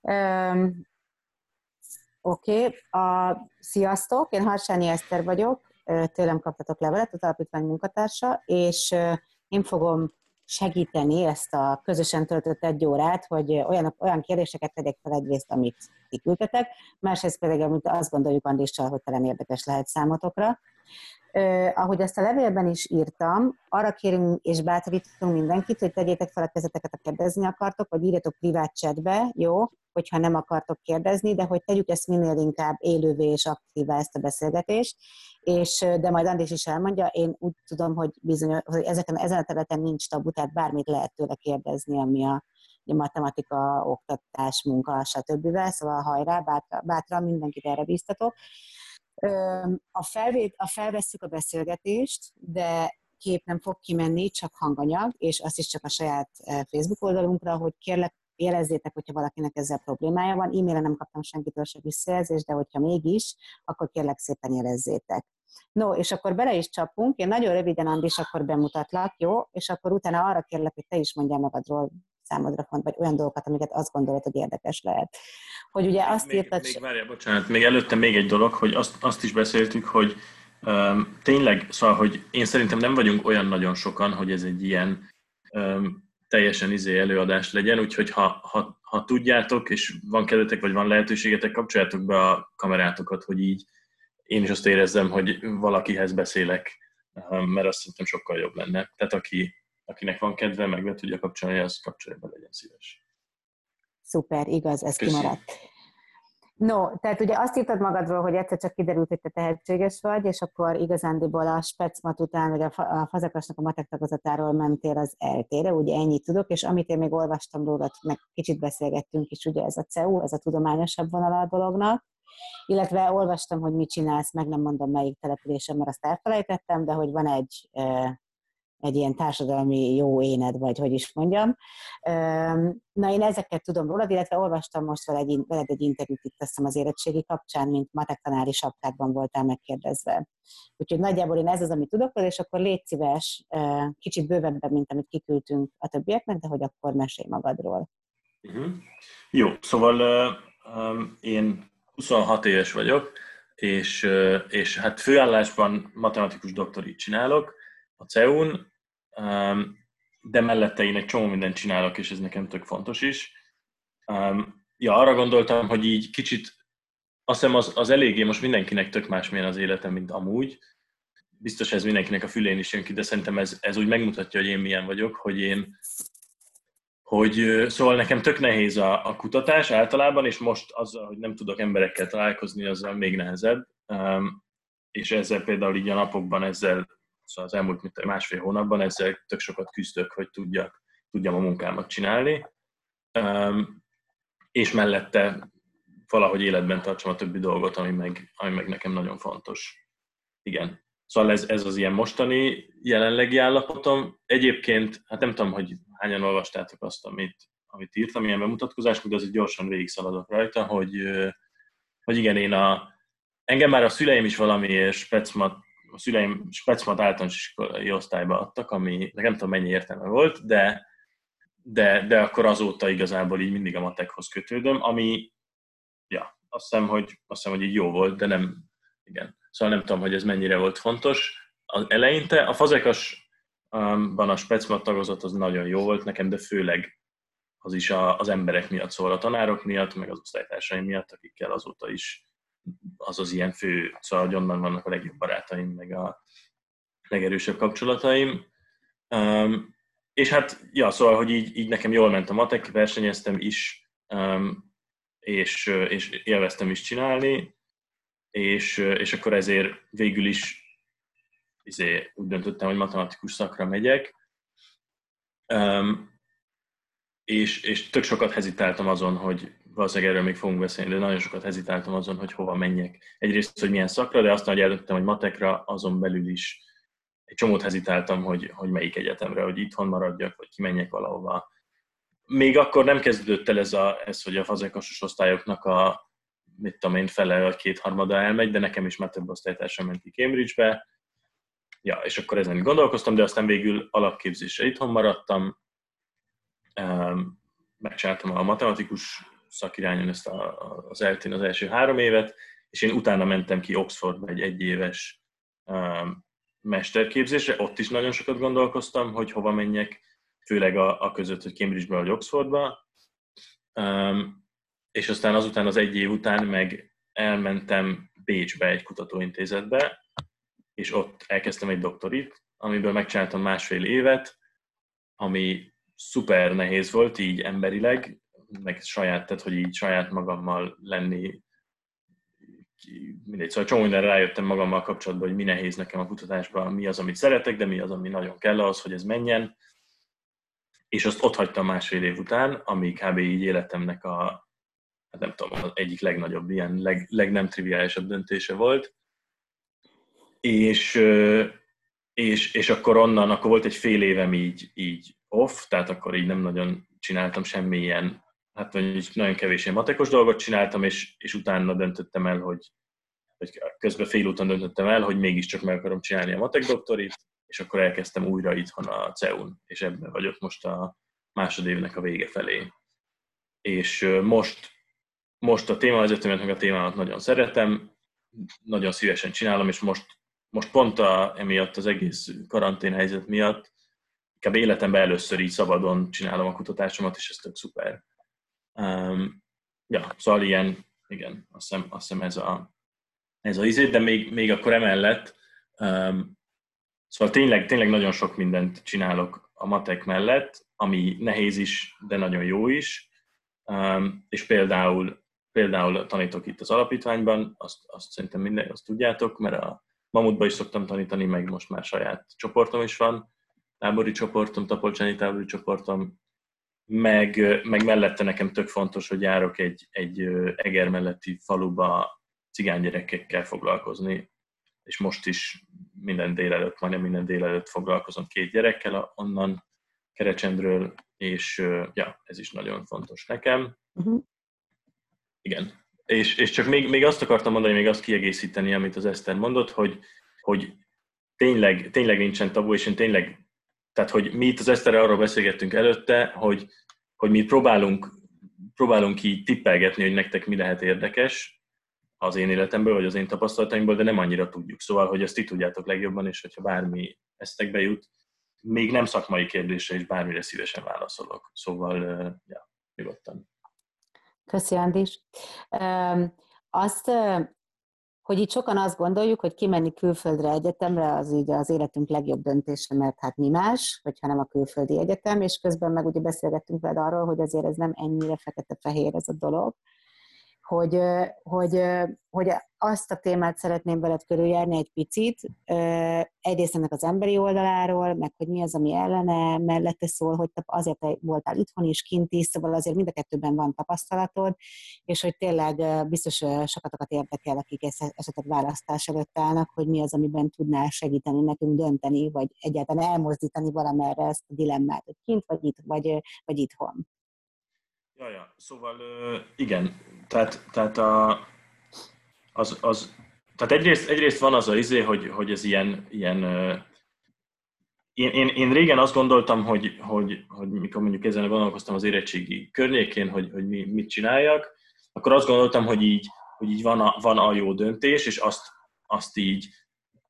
Um, Oké, okay. A, sziasztok, én Harsányi Eszter vagyok, tőlem kaptatok levelet, az alapítvány munkatársa, és én fogom segíteni ezt a közösen töltött egy órát, hogy olyan, olyan kérdéseket tegyek fel egyrészt, amit ti küldtetek, másrészt pedig, amit azt gondoljuk Andrissal, hogy talán érdekes lehet számotokra. Uh, ahogy ezt a levélben is írtam, arra kérünk és bátorítunk mindenkit, hogy tegyétek fel a kezeteket, ha kérdezni akartok, vagy írjatok privát chatbe, jó, hogyha nem akartok kérdezni, de hogy tegyük ezt minél inkább élővé és aktívá ezt a beszélgetést, és de majd Andrés is elmondja, én úgy tudom, hogy bizony, hogy ezeken, ezen a területen nincs tabu, tehát bármit lehet tőle kérdezni, ami a, a matematika, oktatás, munka, stb. Szóval hajrá, bátra, mindenkit erre bíztatok. A, felvét, a felvesszük a beszélgetést, de kép nem fog kimenni, csak hanganyag, és azt is csak a saját Facebook oldalunkra, hogy kérlek, jelezzétek, hogyha valakinek ezzel problémája van. E-mailen nem kaptam senkitől se visszajelzést, de hogyha mégis, akkor kérlek szépen jelezzétek. No, és akkor bele is csapunk. Én nagyon röviden, Andis, akkor bemutatlak, jó? És akkor utána arra kérlek, hogy te is mondjál magadról számodra font, vagy olyan dolgokat, amiket azt gondolod, hogy érdekes lehet. Hogy ugye azt még, írtad... Még, várjál, bocsánat, még előtte még egy dolog, hogy azt, azt is beszéltük, hogy um, tényleg, szóval, hogy én szerintem nem vagyunk olyan nagyon sokan, hogy ez egy ilyen um, teljesen izé előadás legyen, úgyhogy ha, ha, ha tudjátok, és van kedvetek, vagy van lehetőségetek, kapcsoljátok be a kamerátokat, hogy így én is azt érezzem, hogy valakihez beszélek, mert azt szerintem sokkal jobb lenne. Tehát aki, akinek van kedve, meg be tudja kapcsolni, az kapcsolja be, legyen szíves. Szuper, igaz, ez Köszönöm. kimaradt. No, tehát ugye azt írtad magadról, hogy egyszer csak kiderült, hogy te tehetséges vagy, és akkor igazándiból a specmat után, vagy a fazekasnak a matek tagozatáról mentél az eltére, ugye ennyit tudok, és amit én még olvastam rólad, meg kicsit beszélgettünk is, ugye ez a CEU, ez a tudományosabb vonala a dolognak, illetve olvastam, hogy mit csinálsz, meg nem mondom melyik településen, mert azt elfelejtettem, de hogy van egy egy ilyen társadalmi jó éned, vagy hogy is mondjam. Na, én ezeket tudom rólad, illetve olvastam most veled egy, interjút itt teszem az érettségi kapcsán, mint matek tanári sapkádban voltál megkérdezve. Úgyhogy nagyjából én ez az, amit tudok, és akkor légy szíves, kicsit bővebben, mint amit kiküldtünk a többieknek, de hogy akkor mesélj magadról. Uh-huh. Jó, szóval én 26 éves vagyok, és, és hát főállásban matematikus doktorit csinálok, a CEUN, um, de mellette én egy csomó mindent csinálok, és ez nekem tök fontos is. Um, ja, arra gondoltam, hogy így kicsit, azt hiszem az, az eléggé most mindenkinek tök másmilyen az életem, mint amúgy. Biztos ez mindenkinek a fülén is jön ki, de szerintem ez, ez úgy megmutatja, hogy én milyen vagyok, hogy én hogy szóval nekem tök nehéz a, a kutatás általában, és most azzal, hogy nem tudok emberekkel találkozni, azzal még nehezebb. Um, és ezzel például így a napokban ezzel szóval az elmúlt mint másfél hónapban ezzel tök sokat küzdök, hogy tudjak, tudjam a munkámat csinálni, és mellette valahogy életben tartsam a többi dolgot, ami meg, ami meg nekem nagyon fontos. Igen. Szóval ez, ez az ilyen mostani jelenlegi állapotom. Egyébként, hát nem tudom, hogy hányan olvastátok azt, amit, amit írtam, ilyen bemutatkozás, de azért gyorsan végig szaladok rajta, hogy, hogy igen, én a, engem már a szüleim is valami specmat a szüleim Specmat általános iskolai osztályba adtak, ami nem tudom mennyi értelme volt, de, de, de akkor azóta igazából így mindig a matekhoz kötődöm, ami, ja, azt hiszem, hogy, azt hiszem, hogy így jó volt, de nem, igen. Szóval nem tudom, hogy ez mennyire volt fontos. Az eleinte a fazekasban a Specmat tagozat az nagyon jó volt nekem, de főleg az is a, az emberek miatt, szóval a tanárok miatt, meg az osztálytársaim miatt, akikkel azóta is az az ilyen fő, szóval hogy onnan vannak a legjobb barátaim, meg a legerősebb kapcsolataim. Um, és hát, ja, szóval, hogy így, így nekem jól ment a matek, versenyeztem is, um, és, és élveztem is csinálni, és, és akkor ezért végül is izé, úgy döntöttem, hogy matematikus szakra megyek. Um, és, és tök sokat hezitáltam azon, hogy valószínűleg erről még fogunk beszélni, de nagyon sokat hezitáltam azon, hogy hova menjek. Egyrészt, hogy milyen szakra, de aztán, hogy eldöntöttem, hogy matekra, azon belül is egy csomót hezitáltam, hogy, hogy melyik egyetemre, hogy itthon maradjak, vagy kimenjek valahova. Még akkor nem kezdődött el ez, a, ez hogy a fazekasos osztályoknak a, mit tudom én, fele vagy kétharmada elmegy, de nekem is már több osztálytársam ment ki Cambridge-be. Ja, és akkor ezen gondolkoztam, de aztán végül alapképzésre itthon maradtam, megcsináltam a matematikus szakirányon ezt a, az eltén az első három évet, és én utána mentem ki Oxfordba egy egyéves um, mesterképzésre, ott is nagyon sokat gondolkoztam, hogy hova menjek, főleg a, a között, hogy Cambridge-be vagy Oxfordba, um, és aztán azután az egy év után meg elmentem Bécsbe egy kutatóintézetbe, és ott elkezdtem egy doktorit, amiből megcsináltam másfél évet, ami szuper nehéz volt így emberileg, meg saját, tehát hogy így saját magammal lenni, mindegy, szóval csomó mindenre rájöttem magammal kapcsolatban, hogy mi nehéz nekem a kutatásban, mi az, amit szeretek, de mi az, ami nagyon kell ahhoz, hogy ez menjen. És azt ott hagytam másfél év után, ami kb. így életemnek a, hát nem tudom, az egyik legnagyobb, ilyen leg, leg nem triviálisabb döntése volt. És, és, és akkor onnan, akkor volt egy fél évem így, így off, tehát akkor így nem nagyon csináltam semmilyen, hát vagy nagyon kevés ilyen matekos dolgot csináltam, és, és utána döntöttem el, hogy, hogy közben félúton döntöttem el, hogy mégiscsak meg akarom csinálni a matek doktorit, és akkor elkezdtem újra itthon a CEUN, és ebben vagyok most a másodévnek a vége felé. És most, most a témavezetőmet, meg a témámat nagyon szeretem, nagyon szívesen csinálom, és most, most pont a, emiatt az egész karantén helyzet miatt inkább életemben először így szabadon csinálom a kutatásomat, és ez tök szuper. Um, ja, szóval ilyen, igen, azt hiszem, azt hiszem ez a, ez a izé, de még, még akkor emellett, um, szóval tényleg, tényleg nagyon sok mindent csinálok a matek mellett, ami nehéz is, de nagyon jó is, um, és például, például tanítok itt az alapítványban, azt, azt szerintem minden, azt tudjátok, mert a Mamutba is szoktam tanítani, meg most már saját csoportom is van, tábori csoportom, tapolcsáni tábori csoportom, meg, meg mellette nekem tök fontos, hogy járok egy, egy Eger melletti faluba cigánygyerekekkel foglalkozni, és most is minden délelőtt, majdnem minden délelőtt foglalkozom két gyerekkel onnan Kerecsendről, és ja, ez is nagyon fontos nekem. Uh-huh. Igen. És, és csak még, még azt akartam mondani, még azt kiegészíteni, amit az Eszter mondott, hogy, hogy tényleg, tényleg nincsen tabu, és én tényleg tehát, hogy mi itt az Eszterrel arról beszélgettünk előtte, hogy, hogy mi próbálunk, próbálunk így tippelgetni, hogy nektek mi lehet érdekes az én életemből, vagy az én tapasztalataimból, de nem annyira tudjuk. Szóval, hogy ezt ti tudjátok legjobban, és hogyha bármi esztekbe jut, még nem szakmai kérdésre is bármire szívesen válaszolok. Szóval, ja, nyugodtan. Köszi, Andis. Azt hogy itt sokan azt gondoljuk, hogy kimenni külföldre egyetemre az így az életünk legjobb döntése, mert hát mi más, hogyha nem a külföldi egyetem, és közben meg ugye beszélgettünk veled arról, hogy azért ez nem ennyire fekete-fehér ez a dolog, hogy, hogy, hogy azt a témát szeretném veled körüljárni egy picit, egyrészt ennek az emberi oldaláról, meg hogy mi az, ami ellene, mellette szól, hogy azért voltál itthon is, kint is, szóval azért mind a kettőben van tapasztalatod, és hogy tényleg biztos sokatokat érdekel, akik esetleg választás előtt állnak, hogy mi az, amiben tudnál segíteni nekünk dönteni, vagy egyáltalán elmozdítani valamerre ezt a dilemmát, hogy kint vagy itt, vagy, vagy itthon. Ja, ja. Szóval igen, tehát, tehát a, az, az, tehát egyrészt, egyrészt van az a izé, hogy, hogy ez ilyen, ilyen én, én, én, régen azt gondoltam, hogy, hogy, hogy mikor mondjuk ezen gondolkoztam az érettségi környékén, hogy, hogy mi, mit csináljak, akkor azt gondoltam, hogy így, hogy így van, a, van a jó döntés, és azt, azt így,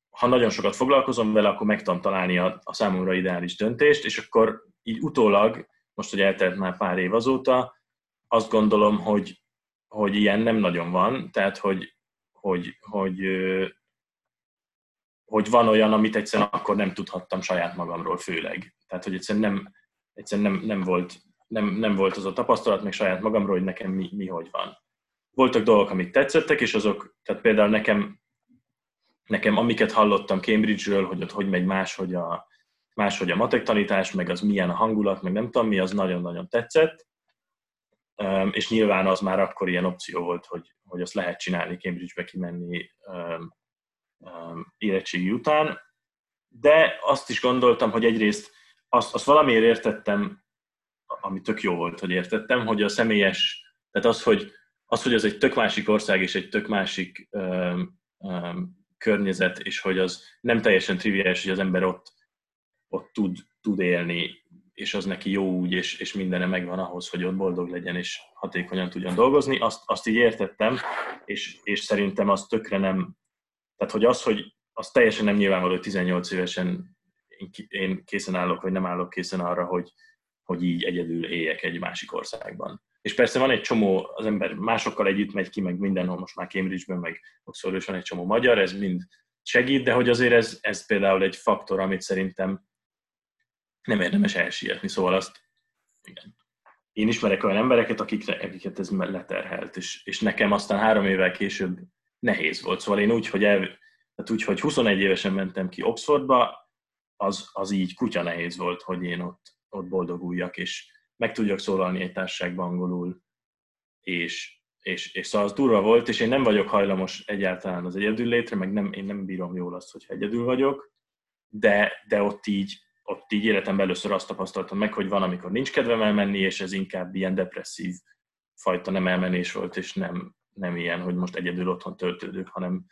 ha nagyon sokat foglalkozom vele, akkor meg tudom találni a, a számomra ideális döntést, és akkor így utólag, most, hogy eltelt már pár év azóta, azt gondolom, hogy, hogy ilyen nem nagyon van, tehát hogy, hogy, hogy, hogy van olyan, amit egyszerűen akkor nem tudhattam saját magamról főleg. Tehát, hogy egyszerűen nem, egyszerűen nem, nem, volt, nem, nem volt az a tapasztalat még saját magamról, hogy nekem mi, mi hogy van. Voltak dolgok, amik tetszettek, és azok, tehát például nekem, nekem amiket hallottam Cambridge-ről, hogy ott hogy megy máshogy a, máshogy a matek tanítás, meg az milyen a hangulat, meg nem tudom mi, az nagyon-nagyon tetszett és nyilván az már akkor ilyen opció volt, hogy, hogy azt lehet csinálni, Cambridge-be kimenni érettségi után, de azt is gondoltam, hogy egyrészt azt, azt valamiért értettem, ami tök jó volt, hogy értettem, hogy a személyes, tehát az, hogy az, hogy az egy tök másik ország és egy tök másik um, um, környezet, és hogy az nem teljesen triviális, hogy az ember ott, ott tud, tud élni és az neki jó úgy, és, és mindene megvan ahhoz, hogy ott boldog legyen, és hatékonyan tudjon dolgozni. Azt, azt így értettem, és, és szerintem az tökre nem, tehát hogy az, hogy az teljesen nem nyilvánvaló, hogy 18 évesen én készen állok, vagy nem állok készen arra, hogy, hogy így egyedül éljek egy másik országban. És persze van egy csomó, az ember másokkal együtt megy ki, meg mindenhol, most már Cambridge-ben, meg Oxfordban van egy csomó magyar, ez mind segít, de hogy azért ez, ez például egy faktor, amit szerintem nem érdemes elsietni, szóval azt igen. Én ismerek olyan embereket, akikre, akiket ez leterhelt, és, és nekem aztán három évvel később nehéz volt. Szóval én úgy, hogy, el, tehát úgy, hogy 21 évesen mentem ki Oxfordba, az, az így kutya nehéz volt, hogy én ott, ott boldoguljak, és meg tudjak szólalni egy társaságban angolul, és, és, és szóval az durva volt, és én nem vagyok hajlamos egyáltalán az egyedül létre, meg nem, én nem bírom jól azt, hogyha egyedül vagyok, de, de ott így ott így életemben először azt tapasztaltam meg, hogy van, amikor nincs kedvem elmenni, és ez inkább ilyen depresszív fajta nem elmenés volt, és nem, nem ilyen, hogy most egyedül otthon töltődök, hanem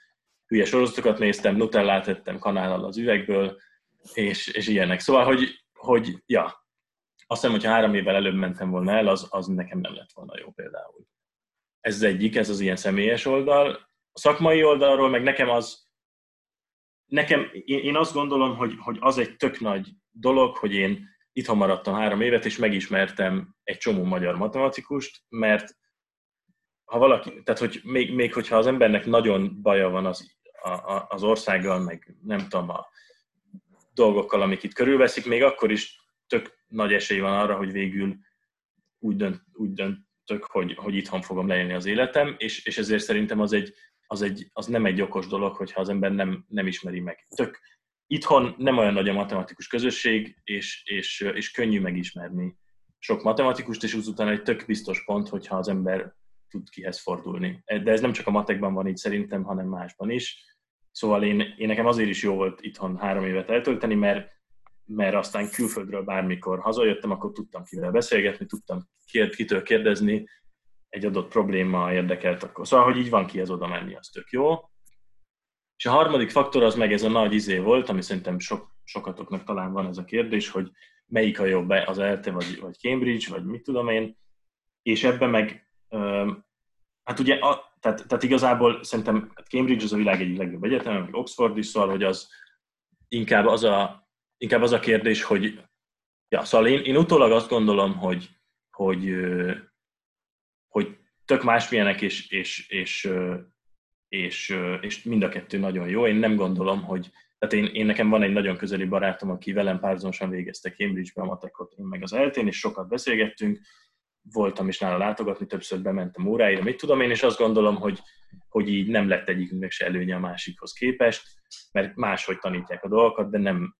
hülye sorozatokat néztem, nutellát ettem kanállal az üvegből, és, és ilyenek. Szóval, hogy, hogy ja, azt hiszem, hogyha három évvel előbb mentem volna el, az, az nekem nem lett volna jó például. Ez az egyik, ez az ilyen személyes oldal. A szakmai oldalról meg nekem az, nekem, én, én azt gondolom, hogy, hogy az egy tök nagy dolog, hogy én itthon maradtam három évet, és megismertem egy csomó magyar matematikust, mert ha valaki, tehát hogy még, még hogyha az embernek nagyon baja van az, a, az országgal, meg nem tudom, a dolgokkal, amik itt körülveszik, még akkor is tök nagy esély van arra, hogy végül úgy, dönt, úgy döntök, hogy, hogy itthon fogom leélni az életem, és, és ezért szerintem az, egy, az, egy, az nem egy okos dolog, hogyha az ember nem, nem ismeri meg. Tök, itthon nem olyan nagy a matematikus közösség, és, és, és könnyű megismerni sok matematikust, és utána egy tök biztos pont, hogyha az ember tud kihez fordulni. De ez nem csak a matekban van így szerintem, hanem másban is. Szóval én, én nekem azért is jó volt itthon három évet eltölteni, mert, mert aztán külföldről bármikor hazajöttem, akkor tudtam kivel beszélgetni, tudtam kitől kérdezni, egy adott probléma érdekelt akkor. Szóval, hogy így van kihez oda menni, az tök jó. És a harmadik faktor az meg ez a nagy izé volt, ami szerintem sok, sokatoknak talán van ez a kérdés, hogy melyik a jobb, az ELTE vagy, vagy Cambridge, vagy mit tudom én, és ebben meg, hát ugye, a, tehát, tehát igazából szerintem Cambridge az a világ egyik legjobb egyetem, meg Oxford is, szóval, hogy az inkább az a, inkább az a kérdés, hogy, ja, szóval én, én utólag azt gondolom, hogy, hogy, hogy tök másmilyenek, és, és, és, és, és mind a kettő nagyon jó. Én nem gondolom, hogy tehát én, én nekem van egy nagyon közeli barátom, aki velem párhuzamosan végezte Cambridge-be a matekot, én meg az eltén, és sokat beszélgettünk, voltam is nála látogatni, többször bementem óráira, mit tudom én, és azt gondolom, hogy, hogy így nem lett egyikünknek se előnye a másikhoz képest, mert máshogy tanítják a dolgokat, de nem,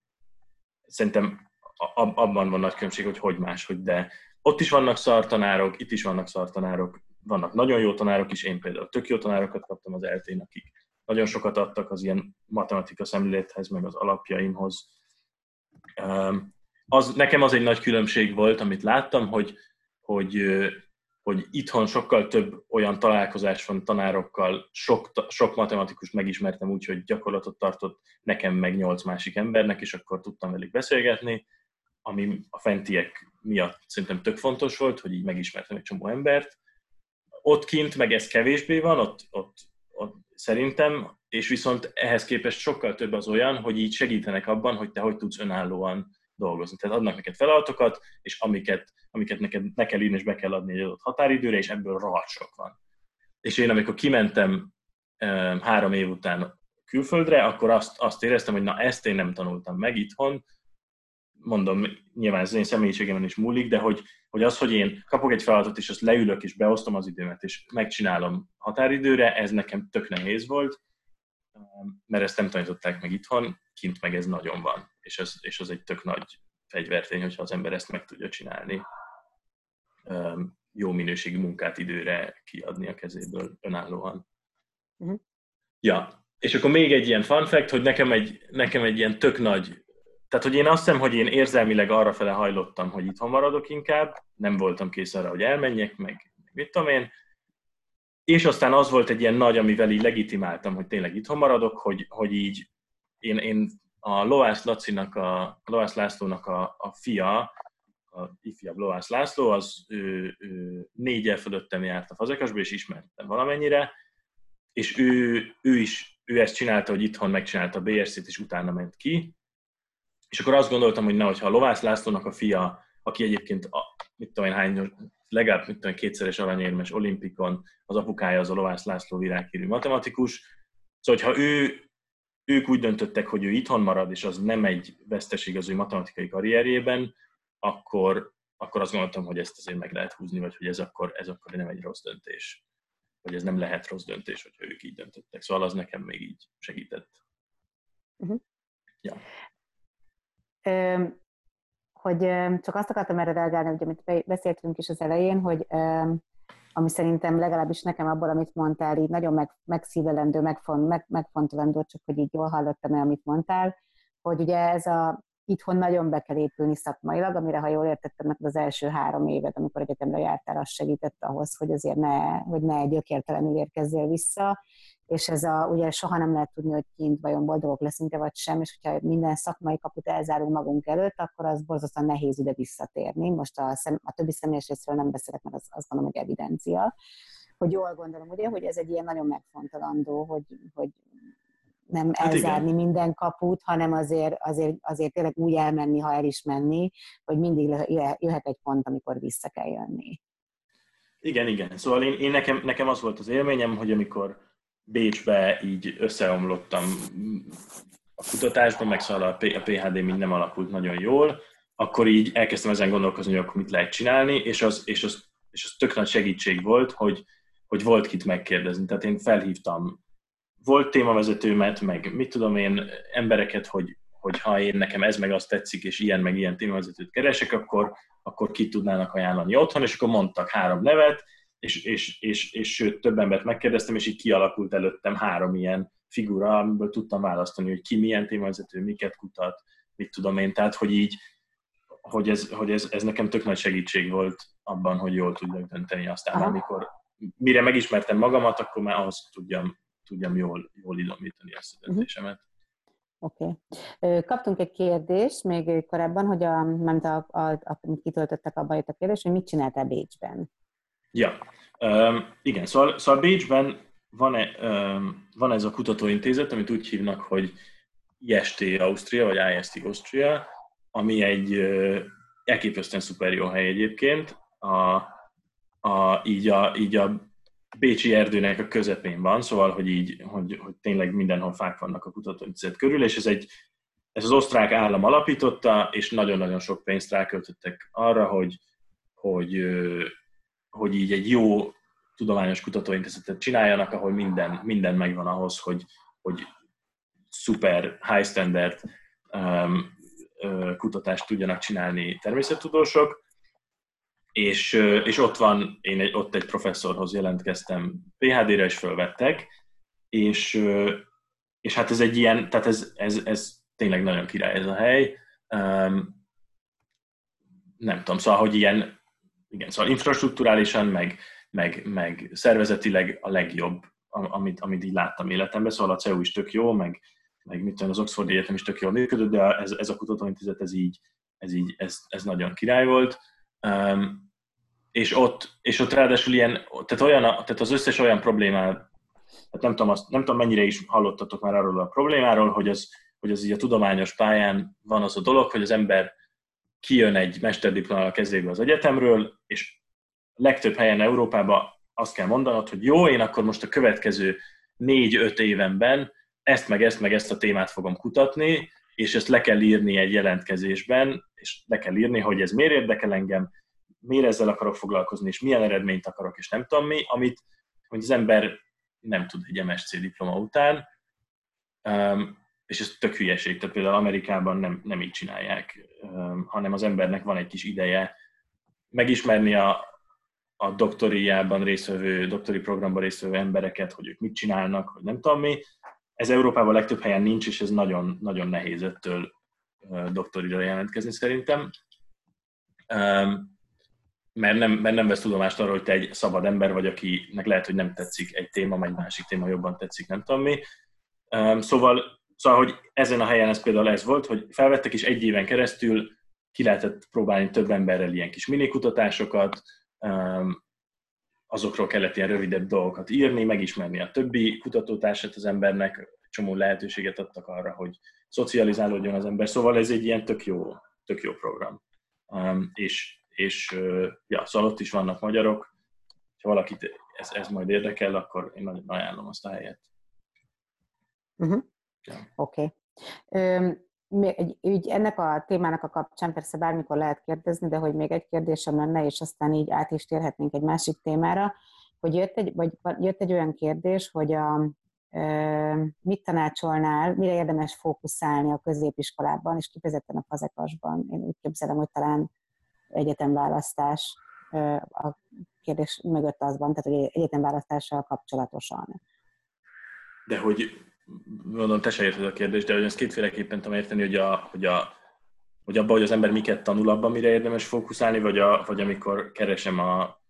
szerintem abban van nagy különbség, hogy hogy máshogy, de ott is vannak szartanárok, itt is vannak szartanárok, vannak nagyon jó tanárok is, én például tök jó tanárokat kaptam az eltén, akik nagyon sokat adtak az ilyen matematika szemlélethez, meg az alapjaimhoz. Az, nekem az egy nagy különbség volt, amit láttam, hogy, hogy, hogy itthon sokkal több olyan találkozás van tanárokkal, sok, sok matematikust megismertem úgy, hogy gyakorlatot tartott nekem meg nyolc másik embernek, és akkor tudtam velük beszélgetni, ami a fentiek miatt szerintem tök fontos volt, hogy így megismertem egy csomó embert, ott kint meg ez kevésbé van, ott, ott, ott szerintem, és viszont ehhez képest sokkal több az olyan, hogy így segítenek abban, hogy te hogy tudsz önállóan dolgozni. Tehát adnak neked feladatokat, és amiket, amiket neked ne kell írni, és be kell adni egy adott határidőre, és ebből rohadt sok van. És én amikor kimentem három év után külföldre, akkor azt, azt éreztem, hogy na ezt én nem tanultam meg itthon, mondom, nyilván ez az én személyiségemen is múlik, de hogy, hogy az, hogy én kapok egy feladatot, és azt leülök, és beosztom az időmet, és megcsinálom határidőre, ez nekem tök nehéz volt, mert ezt nem tanították meg itthon, kint meg ez nagyon van, és ez, és az egy tök nagy fegyvertény, hogyha az ember ezt meg tudja csinálni. Jó minőségű munkát időre kiadni a kezéből önállóan. Uh-huh. Ja, és akkor még egy ilyen fun fact, hogy nekem egy, nekem egy ilyen tök nagy tehát, hogy én azt hiszem, hogy én érzelmileg arra fele hajlottam, hogy itthon maradok inkább, nem voltam kész arra, hogy elmenjek, meg mit tudom én, és aztán az volt egy ilyen nagy, amivel így legitimáltam, hogy tényleg itthon maradok, hogy, hogy így én, én a Lovász Lacinak, a, a Lovász Lászlónak a, a fia, a ifjabb Lovász László, az ő, ő négyel fölöttem járt a fazekasba, és ismertem valamennyire, és ő, ő is ő ezt csinálta, hogy itthon megcsinálta a BSC-t, és utána ment ki. És akkor azt gondoltam, hogy nehogy ha a Lovász Lászlónak a fia, aki egyébként a, mit tudom én hány, legalább mit tudom, kétszeres aranyérmes olimpikon, az apukája az a Lovász László virághírű matematikus, szóval ha ő, ők úgy döntöttek, hogy ő itthon marad, és az nem egy veszteség az ő matematikai karrierjében, akkor, akkor azt gondoltam, hogy ezt azért meg lehet húzni, vagy hogy ez akkor, ez akkor nem egy rossz döntés. Vagy ez nem lehet rossz döntés, hogyha ők így döntöttek. Szóval az nekem még így segített. Uh-huh. Ja. Hogy csak azt akartam erre reagálni, hogy amit beszéltünk is az elején, hogy ami szerintem legalábbis nekem abból, amit mondtál, így nagyon meg, megszívelendő, megfont, meg, megfontolandó, csak hogy így jól hallottam-e, amit mondtál, hogy ugye ez a itthon nagyon be kell épülni szakmailag, amire, ha jól értettem, az első három évet, amikor egyetemre jártál, az segített ahhoz, hogy azért ne, hogy ne gyökértelenül érkezzél vissza, és ez a, ugye soha nem lehet tudni, hogy kint vajon boldogok leszünk-e vagy sem, és hogyha minden szakmai kaput elzárunk magunk előtt, akkor az borzasztóan nehéz ide visszatérni. Most a, szem, a többi személyes részről nem beszélek, mert az, azt gondolom, hogy evidencia. Hogy jól gondolom, ugye, hogy ez egy ilyen nagyon megfontolandó, hogy, hogy nem hát elzárni igen. minden kaput, hanem azért, azért, azért tényleg úgy elmenni, ha el is menni, hogy mindig jöhet egy pont, amikor vissza kell jönni. Igen, igen. Szóval én, én nekem, nekem az volt az élményem, hogy amikor Bécsbe így összeomlottam a kutatásban, meg szóval a PHD mind nem alakult nagyon jól, akkor így elkezdtem ezen gondolkozni, hogy akkor mit lehet csinálni, és az, és az, és az tök nagy segítség volt, hogy, hogy volt kit megkérdezni. Tehát én felhívtam volt témavezetőmet, meg mit tudom én, embereket, hogy, hogy ha én nekem ez meg azt tetszik, és ilyen meg ilyen témavezetőt keresek, akkor, akkor ki tudnának ajánlani otthon, és akkor mondtak három nevet, és, és, és, és sőt, több embert megkérdeztem, és így kialakult előttem három ilyen figura, amiből tudtam választani, hogy ki milyen témavezető, miket kutat, mit tudom én, tehát hogy így, hogy ez, hogy ez, ez nekem tök nagy segítség volt abban, hogy jól tudjak dönteni aztán, Aha. amikor mire megismertem magamat, akkor már ahhoz tudjam tudjam jól, jól idomítani ezt a döntésemet. Oké. Okay. Kaptunk egy kérdést még korábban, hogy a, mert a, a, a, amit kitöltöttek abban jött a kérdés, hogy mit csináltál Bécsben? Ja, um, igen, szóval, szóval Bécsben van, -e, um, van ez a kutatóintézet, amit úgy hívnak, hogy IST Ausztria, vagy IST Austria, ami egy uh, elképesztően szuper jó hely egyébként. A, a, így, a, így a Bécsi erdőnek a közepén van, szóval, hogy így, hogy, hogy tényleg mindenhol fák vannak a kutatóintézet körül, és ez egy ez az osztrák állam alapította, és nagyon-nagyon sok pénzt ráköltöttek arra, hogy, hogy, hogy így egy jó tudományos kutatóintézetet csináljanak, ahol minden, minden megvan ahhoz, hogy, hogy szuper high standard um, kutatást tudjanak csinálni természettudósok, és, és ott van, én egy, ott egy professzorhoz jelentkeztem PHD-re, és fölvettek, és, és hát ez egy ilyen, tehát ez, ez, ez tényleg nagyon király ez a hely. Um, nem tudom, szóval, hogy ilyen, igen, szóval infrastruktúrálisan, meg, meg, meg szervezetileg a legjobb, amit, amit így láttam életemben, szóval a CEU is tök jó, meg, meg mit tudom, az Oxford Egyetem is tök jól működött, de ez, ez a kutatóintézet, ez így, ez így, ez, ez nagyon király volt. Um, és ott, és ott ráadásul ilyen, tehát, olyan, tehát az összes olyan problémát, tehát nem tudom, azt, nem tudom mennyire is hallottatok már arról a problémáról, hogy az, hogy az így a tudományos pályán van az a dolog, hogy az ember kijön egy mesterdiplomával kezébe az egyetemről, és legtöbb helyen Európában azt kell mondanod, hogy jó, én akkor most a következő négy-öt évenben ezt meg ezt meg ezt a témát fogom kutatni, és ezt le kell írni egy jelentkezésben, és le kell írni, hogy ez miért érdekel engem, miért ezzel akarok foglalkozni, és milyen eredményt akarok, és nem tudom mi, amit hogy az ember nem tud egy MSC diploma után, és ez tök hülyeség, tehát például Amerikában nem, nem így csinálják, hanem az embernek van egy kis ideje megismerni a, a doktoriában résztvevő, doktori programban résztvevő embereket, hogy ők mit csinálnak, hogy nem tudom mi. Ez Európában legtöbb helyen nincs, és ez nagyon, nagyon nehéz ettől doktorira jelentkezni szerintem. Mert nem, mert nem vesz tudomást arról, hogy te egy szabad ember vagy, akinek lehet, hogy nem tetszik egy téma, vagy másik téma jobban tetszik, nem tudom mi. Szóval, szóval, hogy ezen a helyen ez például ez volt, hogy felvettek, és egy éven keresztül ki lehetett próbálni több emberrel ilyen kis minikutatásokat, azokról kellett ilyen rövidebb dolgokat írni, megismerni a többi kutatótársat az embernek, csomó lehetőséget adtak arra, hogy szocializálódjon az ember. Szóval ez egy ilyen tök jó, tök jó program. És, és ja, szóval ott is vannak magyarok. Ha valakit ez, ez majd érdekel, akkor én nagyon ajánlom azt a helyet. Uh-huh. Ja. Oké. Okay. Egy, így ennek a témának a kapcsán persze bármikor lehet kérdezni, de hogy még egy kérdésem lenne, és aztán így át is térhetnénk egy másik témára, hogy jött egy, vagy jött egy olyan kérdés, hogy a, mit tanácsolnál, mire érdemes fókuszálni a középiskolában, és kifejezetten a fazekasban? Én úgy képzelem, hogy talán egyetemválasztás a kérdés mögött az van, tehát hogy egyetemválasztással kapcsolatosan. De hogy, mondom, te se érted a kérdést, de hogy ezt kétféleképpen tudom érteni, hogy, a, hogy, a, hogy abban, hogy az ember miket tanul, abban mire érdemes fókuszálni, vagy, a, vagy amikor keresem a,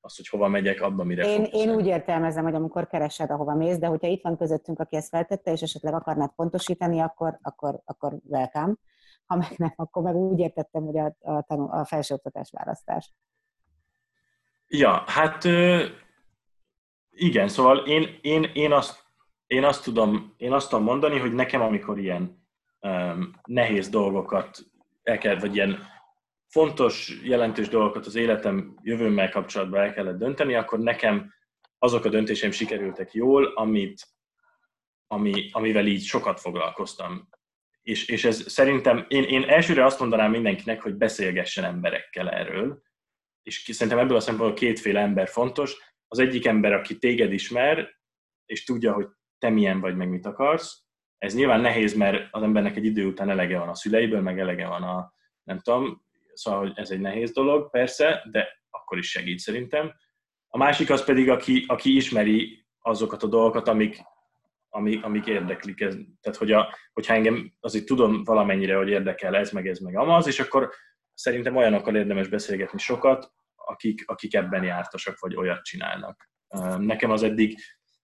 azt, hogy hova megyek, abban mire én, én úgy értelmezem, hogy amikor keresed, ahova mész, de hogyha itt van közöttünk, aki ezt feltette, és esetleg akarnád pontosítani, akkor, akkor, akkor welcome. Ha meg nem, akkor meg úgy értettem, hogy a, a, tanul, a felsőoktatás választás. Ja, hát igen, szóval én, én, én, azt, én, azt tudom, én azt tudom mondani, hogy nekem, amikor ilyen um, nehéz dolgokat el kell, vagy ilyen fontos, jelentős dolgokat az életem jövőmmel kapcsolatban el kellett dönteni, akkor nekem azok a döntéseim sikerültek jól, amit, ami, amivel így sokat foglalkoztam. És, és ez szerintem, én, én elsőre azt mondanám mindenkinek, hogy beszélgessen emberekkel erről, és szerintem ebből a szempontból kétféle ember fontos. Az egyik ember, aki téged ismer, és tudja, hogy te milyen vagy, meg mit akarsz. Ez nyilván nehéz, mert az embernek egy idő után elege van a szüleiből, meg elege van a, nem tudom, szóval hogy ez egy nehéz dolog, persze, de akkor is segít szerintem. A másik az pedig, aki, aki ismeri azokat a dolgokat, amik, amik, amik érdeklik. Ez, tehát, hogy a, hogyha engem azért tudom valamennyire, hogy érdekel ez, meg ez, meg amaz, és akkor szerintem olyanokkal érdemes beszélgetni sokat, akik, akik ebben jártasak, vagy olyat csinálnak. Nekem az eddig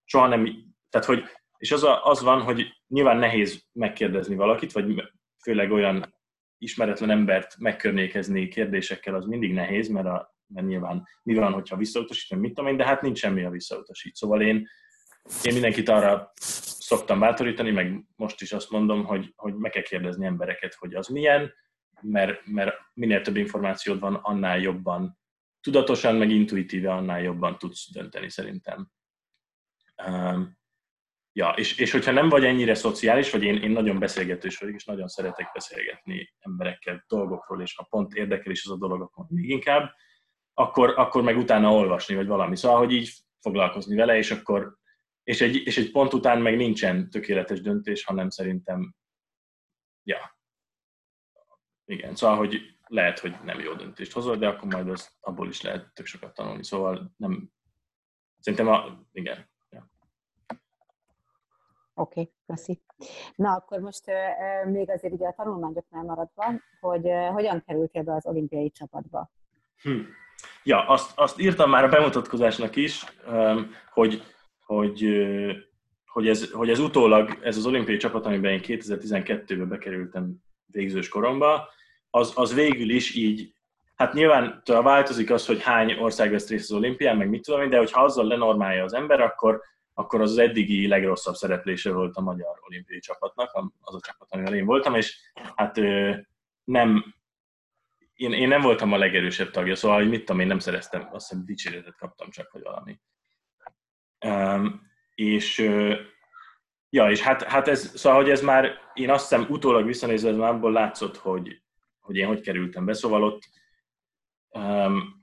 soha nem, tehát hogy, és az, a, az van, hogy nyilván nehéz megkérdezni valakit, vagy főleg olyan ismeretlen embert megkörnyékezni kérdésekkel az mindig nehéz, mert, a, mert nyilván mi van, hogyha visszautasít, mit tudom én, de hát nincs semmi, a visszautasít. Szóval én, én mindenkit arra szoktam bátorítani, meg most is azt mondom, hogy, hogy meg kell kérdezni embereket, hogy az milyen, mert, mert minél több információd van, annál jobban, tudatosan, meg intuitíve annál jobban tudsz dönteni szerintem. Um, Ja, és, és hogyha nem vagy ennyire szociális, vagy én, én nagyon beszélgetős vagyok, és nagyon szeretek beszélgetni emberekkel dolgokról, és ha pont érdekel is az a dolog, akkor még inkább, akkor, akkor meg utána olvasni, vagy valami. Szóval, hogy így foglalkozni vele, és akkor és egy, és egy pont után meg nincsen tökéletes döntés, hanem szerintem, ja, igen, szóval, hogy lehet, hogy nem jó döntést hozol, de akkor majd az, abból is lehet tök sokat tanulni. Szóval nem, szerintem, a, igen, Oké, okay, köszi. Na, akkor most uh, még azért ugye a tanulmányoknál maradva, hogy uh, hogyan kerültél be az olimpiai csapatba? Hm. Ja, azt, azt írtam már a bemutatkozásnak is, um, hogy, hogy, hogy, ez, hogy ez utólag, ez az olimpiai csapat, amiben én 2012-ben bekerültem végzős koromba, az, az végül is így, hát nyilván változik az, hogy hány ország vesz részt az olimpián, meg mit tudom én, de hogyha azzal lenormálja az ember, akkor akkor az az eddigi legrosszabb szereplése volt a magyar olimpiai csapatnak, az a csapat, amivel én voltam, és hát nem, én, én nem voltam a legerősebb tagja, szóval, hogy mit tudom, én nem szereztem, azt hiszem dicséretet kaptam csak, vagy valami. És ja, és hát, hát ez, szóval, hogy ez már, én azt hiszem utólag visszanézve, ez már abból látszott, hogy, hogy én hogy kerültem be, szóval ott um,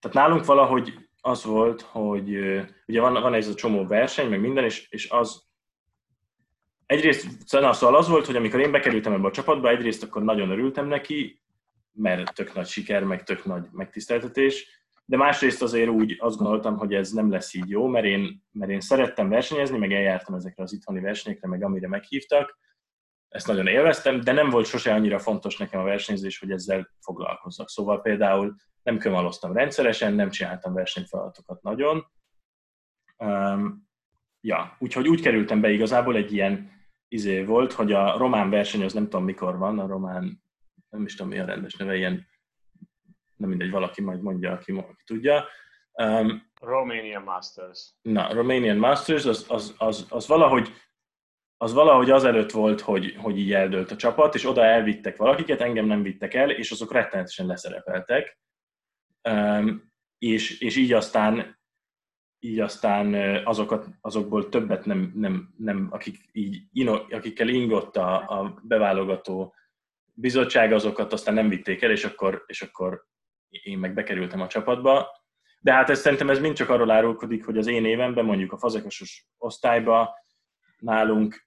tehát nálunk valahogy az volt, hogy ugye van, van ez a csomó verseny, meg minden, és, és az egyrészt na, szóval az volt, hogy amikor én bekerültem ebbe a csapatba, egyrészt akkor nagyon örültem neki, mert tök nagy siker, meg tök nagy megtiszteltetés, de másrészt azért úgy azt gondoltam, hogy ez nem lesz így jó, mert én, mert én szerettem versenyezni, meg eljártam ezekre az itthoni versenyekre, meg amire meghívtak, ezt nagyon élveztem, de nem volt sose annyira fontos nekem a versenyzés, hogy ezzel foglalkozzak. Szóval például nem kömaloztam rendszeresen, nem csináltam versenyfeladatokat nagyon. Um, ja, úgyhogy úgy kerültem be igazából egy ilyen izé volt, hogy a román verseny az nem tudom mikor van, a román nem is tudom mi a rendes neve, ilyen, nem mindegy, valaki majd mondja, aki, aki tudja. Um, Romanian Masters. Na, Romanian Masters, az, az, az, az valahogy az valahogy azelőtt volt, hogy, hogy így eldőlt a csapat, és oda elvittek valakiket, engem nem vittek el, és azok rettenetesen leszerepeltek. Um, és, és így aztán így aztán azokat, azokból többet nem, nem, nem akik így, akikkel ingott a, a beválogató bizottság, azokat aztán nem vitték el, és akkor, és akkor én meg bekerültem a csapatba. De hát ez szerintem ez mind csak arról árulkodik, hogy az én évenben, mondjuk a fazekasos osztályba nálunk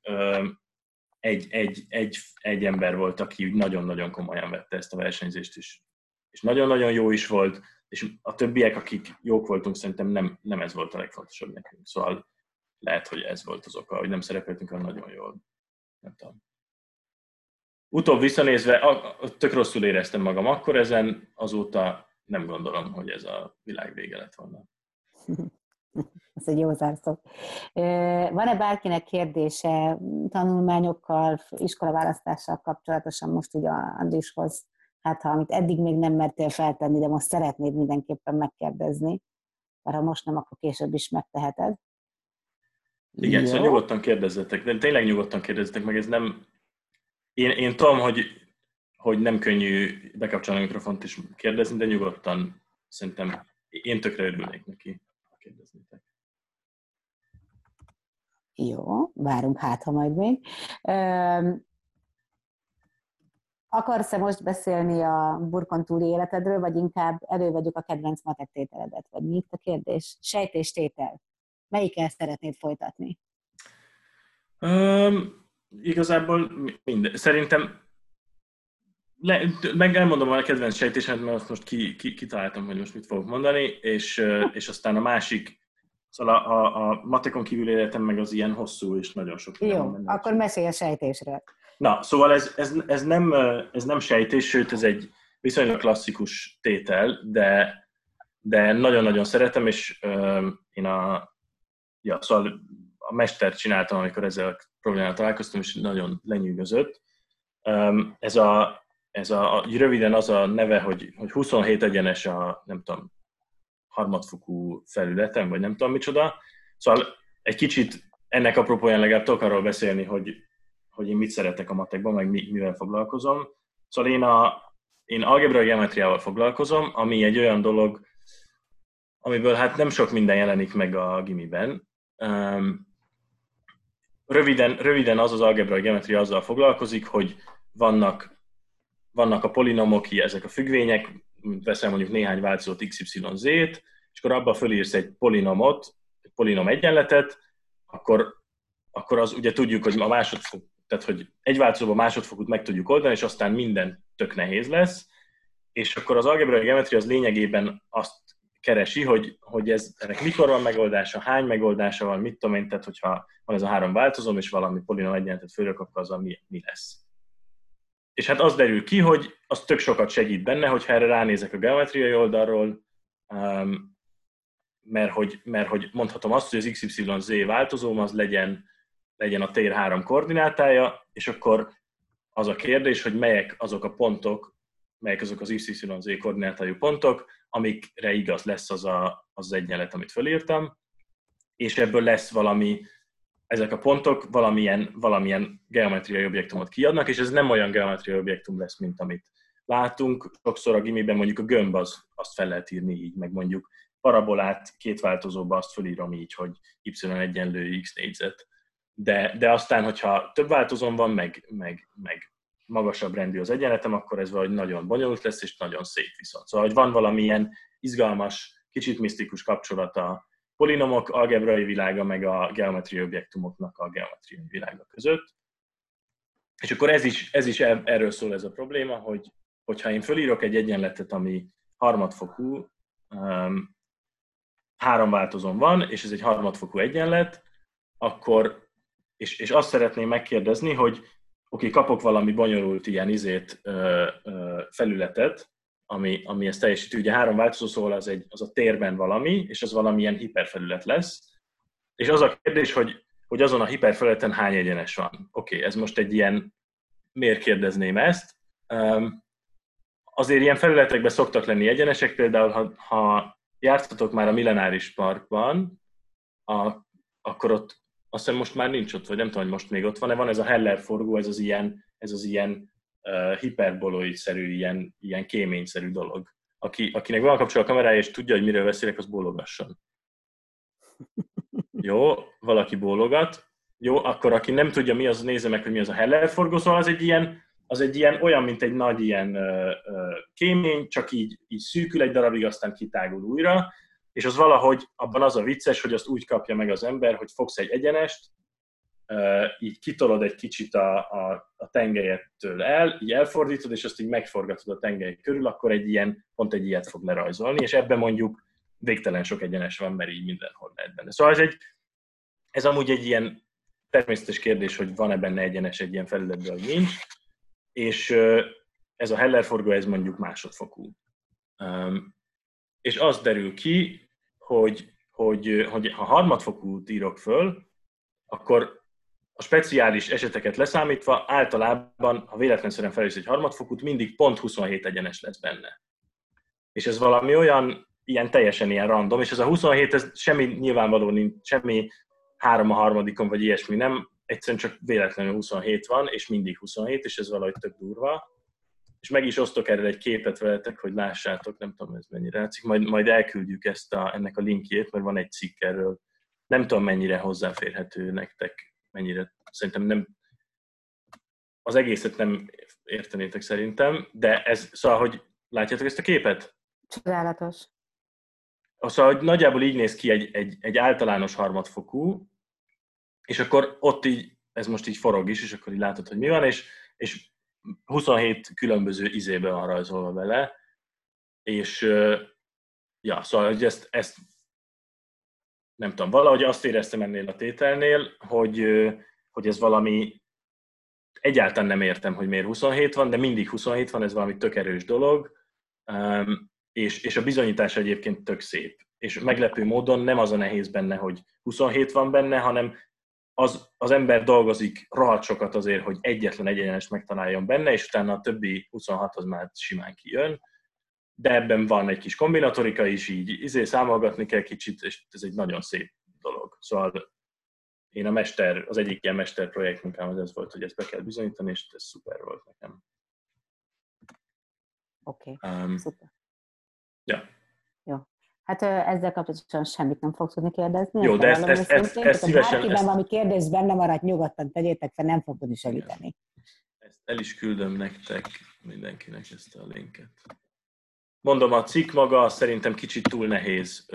egy, egy, egy, egy ember volt, aki nagyon-nagyon komolyan vette ezt a versenyzést is. És nagyon-nagyon jó is volt, és a többiek, akik jók voltunk, szerintem nem, nem ez volt a legfontosabb nekünk. Szóval lehet, hogy ez volt az oka, hogy nem szerepeltünk olyan nagyon jól. Nem tudom. Utóbb visszanézve, tök rosszul éreztem magam akkor ezen, azóta nem gondolom, hogy ez a világ vége lett volna. Ez egy jó zárszó. Van-e bárkinek kérdése tanulmányokkal, iskolaválasztással kapcsolatosan most ugye Andrishoz hát ha amit eddig még nem mertél feltenni, de most szeretnéd mindenképpen megkérdezni, mert ha most nem, akkor később is megteheted. Igen, Jó. szóval nyugodtan kérdezzetek, de tényleg nyugodtan kérdezzetek meg, ez nem... Én, én tudom, hogy, hogy nem könnyű bekapcsolni a mikrofont és kérdezni, de nyugodtan szerintem én tökre örülnék neki, ha kérdeznétek. Jó, várunk hát, ha majd még. Akarsz-e most beszélni a burkon túli életedről, vagy inkább elővegyük a kedvenc matek tételedet? Vagy mi itt a kérdés? Sejtéstétel. Melyikkel szeretnéd folytatni? Um, igazából minden. Szerintem le, meg elmondom a kedvenc sejtésemet, mert azt most ki, ki, kitaláltam, hogy most mit fogok mondani, és, és aztán a másik, szóval a, a, a matekon kívül életem meg az ilyen hosszú és nagyon sok. Jó, akkor mesélj a sejtésről. Na, szóval ez, ez, ez, nem, ez nem sejtés, sőt ez egy viszonylag klasszikus tétel, de, de nagyon-nagyon szeretem, és uh, én a, ja, szóval a mestert csináltam, amikor ezzel a problémával találkoztam, és nagyon lenyűgözött. Ez a, ez a, röviden az a neve, hogy, hogy 27 egyenes a, nem tudom, harmadfokú felületen, vagy nem tudom micsoda. Szóval egy kicsit ennek apropóján legalább tudok arról beszélni, hogy hogy én mit szeretek a matekban, meg mi, mivel foglalkozom. Szóval én, a, én algebrai geometriával foglalkozom, ami egy olyan dolog, amiből hát nem sok minden jelenik meg a gimiben. Röviden, röviden az az algebrai geometria azzal foglalkozik, hogy vannak, vannak a polinomok, ezek a függvények, veszel mondjuk néhány változót x, y, z-t, és akkor abba fölírsz egy polinomot, egy polinom egyenletet, akkor, akkor az ugye tudjuk, hogy a másodfok tehát hogy egy változóban másodfokút meg tudjuk oldani, és aztán minden tök nehéz lesz, és akkor az algebrai geometria az lényegében azt keresi, hogy, hogy ez, ennek mikor van megoldása, hány megoldása van, mit tudom én, tehát hogyha van ez a három változom, és valami polinom egyenletet fölök, akkor az mi, mi lesz. És hát az derül ki, hogy az tök sokat segít benne, hogyha erre ránézek a geometriai oldalról, um, mert, hogy, mert hogy mondhatom azt, hogy az XYZ változóm az legyen legyen a tér három koordinátája, és akkor az a kérdés, hogy melyek azok a pontok, melyek azok az YZ koordinátájú pontok, amikre igaz lesz az a, az egyenlet, amit fölírtam, és ebből lesz valami, ezek a pontok valamilyen, valamilyen geometriai objektumot kiadnak, és ez nem olyan geometriai objektum lesz, mint amit látunk. Sokszor a gimiben mondjuk a gömb az, azt fel lehet írni így, meg mondjuk parabolát két változóba azt fölírom így, hogy y egyenlő x négyzet de, de aztán, hogyha több változón van, meg, meg, meg magasabb rendű az egyenletem, akkor ez valahogy nagyon bonyolult lesz, és nagyon szép viszont. Szóval, hogy van valamilyen izgalmas, kicsit misztikus kapcsolat a polinomok algebrai világa, meg a geometriai objektumoknak a geometriai világa között. És akkor ez is, ez is erről szól ez a probléma, hogy hogyha én fölírok egy egyenletet, ami harmadfokú, um, három változón van, és ez egy harmadfokú egyenlet, akkor és, és azt szeretném megkérdezni, hogy oké, kapok valami bonyolult ilyen izét, ö, ö, felületet, ami, ami ezt teljesíti. Ugye három változó, szóval az, egy, az a térben valami, és az valamilyen hiperfelület lesz. És az a kérdés, hogy, hogy azon a hiperfelületen hány egyenes van. Oké, okay, ez most egy ilyen, miért kérdezném ezt? Um, azért ilyen felületekben szoktak lenni egyenesek, például ha, ha jártatok már a Millenáris Parkban, a, akkor ott azt hiszem most már nincs ott, vagy nem tudom, hogy most még ott van-e, van ez a Heller forgó, ez az ilyen, ez az ilyen uh, hiperboloid-szerű, ilyen, ilyen kéményszerű dolog. Aki, akinek van kapcsolat a kamerája, és tudja, hogy miről beszélek, az bólogasson. Jó, valaki bólogat. Jó, akkor aki nem tudja, mi az, nézze meg, hogy mi az a Heller forgó, szóval az egy ilyen, az egy ilyen olyan, mint egy nagy ilyen uh, uh, kémény, csak így, így szűkül egy darabig, aztán kitágul újra, és az valahogy abban az a vicces, hogy azt úgy kapja meg az ember, hogy fogsz egy egyenest, így kitolod egy kicsit a, a, a tengelyettől el, így elfordítod, és azt így megforgatod a tengely körül, akkor egy ilyen, pont egy ilyet fog lerajzolni, és ebben mondjuk végtelen sok egyenes van, mert így mindenhol lehet benne. Szóval ez, egy, ez amúgy egy ilyen természetes kérdés, hogy van-e benne egyenes egy ilyen felületben, vagy nincs, és ez a Heller forgó, ez mondjuk másodfokú. És az derül ki, hogy, hogy, hogy ha harmadfokút írok föl, akkor a speciális eseteket leszámítva általában, ha véletlenszerűen feljössz egy harmadfokút, mindig pont 27 egyenes lesz benne. És ez valami olyan, ilyen teljesen ilyen random, és ez a 27, ez semmi nyilvánvaló nincs, semmi három a harmadikon, vagy ilyesmi nem, egyszerűen csak véletlenül 27 van, és mindig 27, és ez valahogy tök durva. És meg is osztok erről egy képet veletek, hogy lássátok, nem tudom, ez mennyire látszik, majd, majd elküldjük ezt a, ennek a linkjét, mert van egy cikk erről. Nem tudom, mennyire hozzáférhető nektek, mennyire, szerintem nem, az egészet nem értenétek szerintem, de ez, szóval, hogy látjátok ezt a képet? Csodálatos. Szóval, hogy nagyjából így néz ki egy, egy, egy általános harmadfokú, és akkor ott így, ez most így forog is, és akkor így látod, hogy mi van, és, és 27 különböző izébe van rajzolva vele, és ja, szóval hogy ezt, ezt nem tudom, valahogy azt éreztem ennél a tételnél, hogy, hogy ez valami, egyáltalán nem értem, hogy miért 27 van, de mindig 27 van, ez valami tök erős dolog, és, és a bizonyítás egyébként tök szép. És meglepő módon nem az a nehéz benne, hogy 27 van benne, hanem az, az ember dolgozik rohadt sokat azért, hogy egyetlen egyenes megtaláljon benne, és utána a többi 26 az már simán kijön. De ebben van egy kis kombinatorika is, így izé számolgatni kell kicsit, és ez egy nagyon szép dolog. Szóval én a mester, az egyik ilyen mester projektmunkám az ez volt, hogy ezt be kell bizonyítani, és ez szuper volt nekem. Oké, okay, um, szuper. Ja. Hát ezzel kapcsolatban semmit nem fogsz tudni kérdezni. Jó, de ezt, ezt, ezt, ezt szívesen... Ezt... valami kérdés benne maradt, nyugodtan tegyétek fel, nem fog tudni segíteni. Ezt el is küldöm nektek, mindenkinek ezt a linket. Mondom, a cikk maga szerintem kicsit túl nehéz,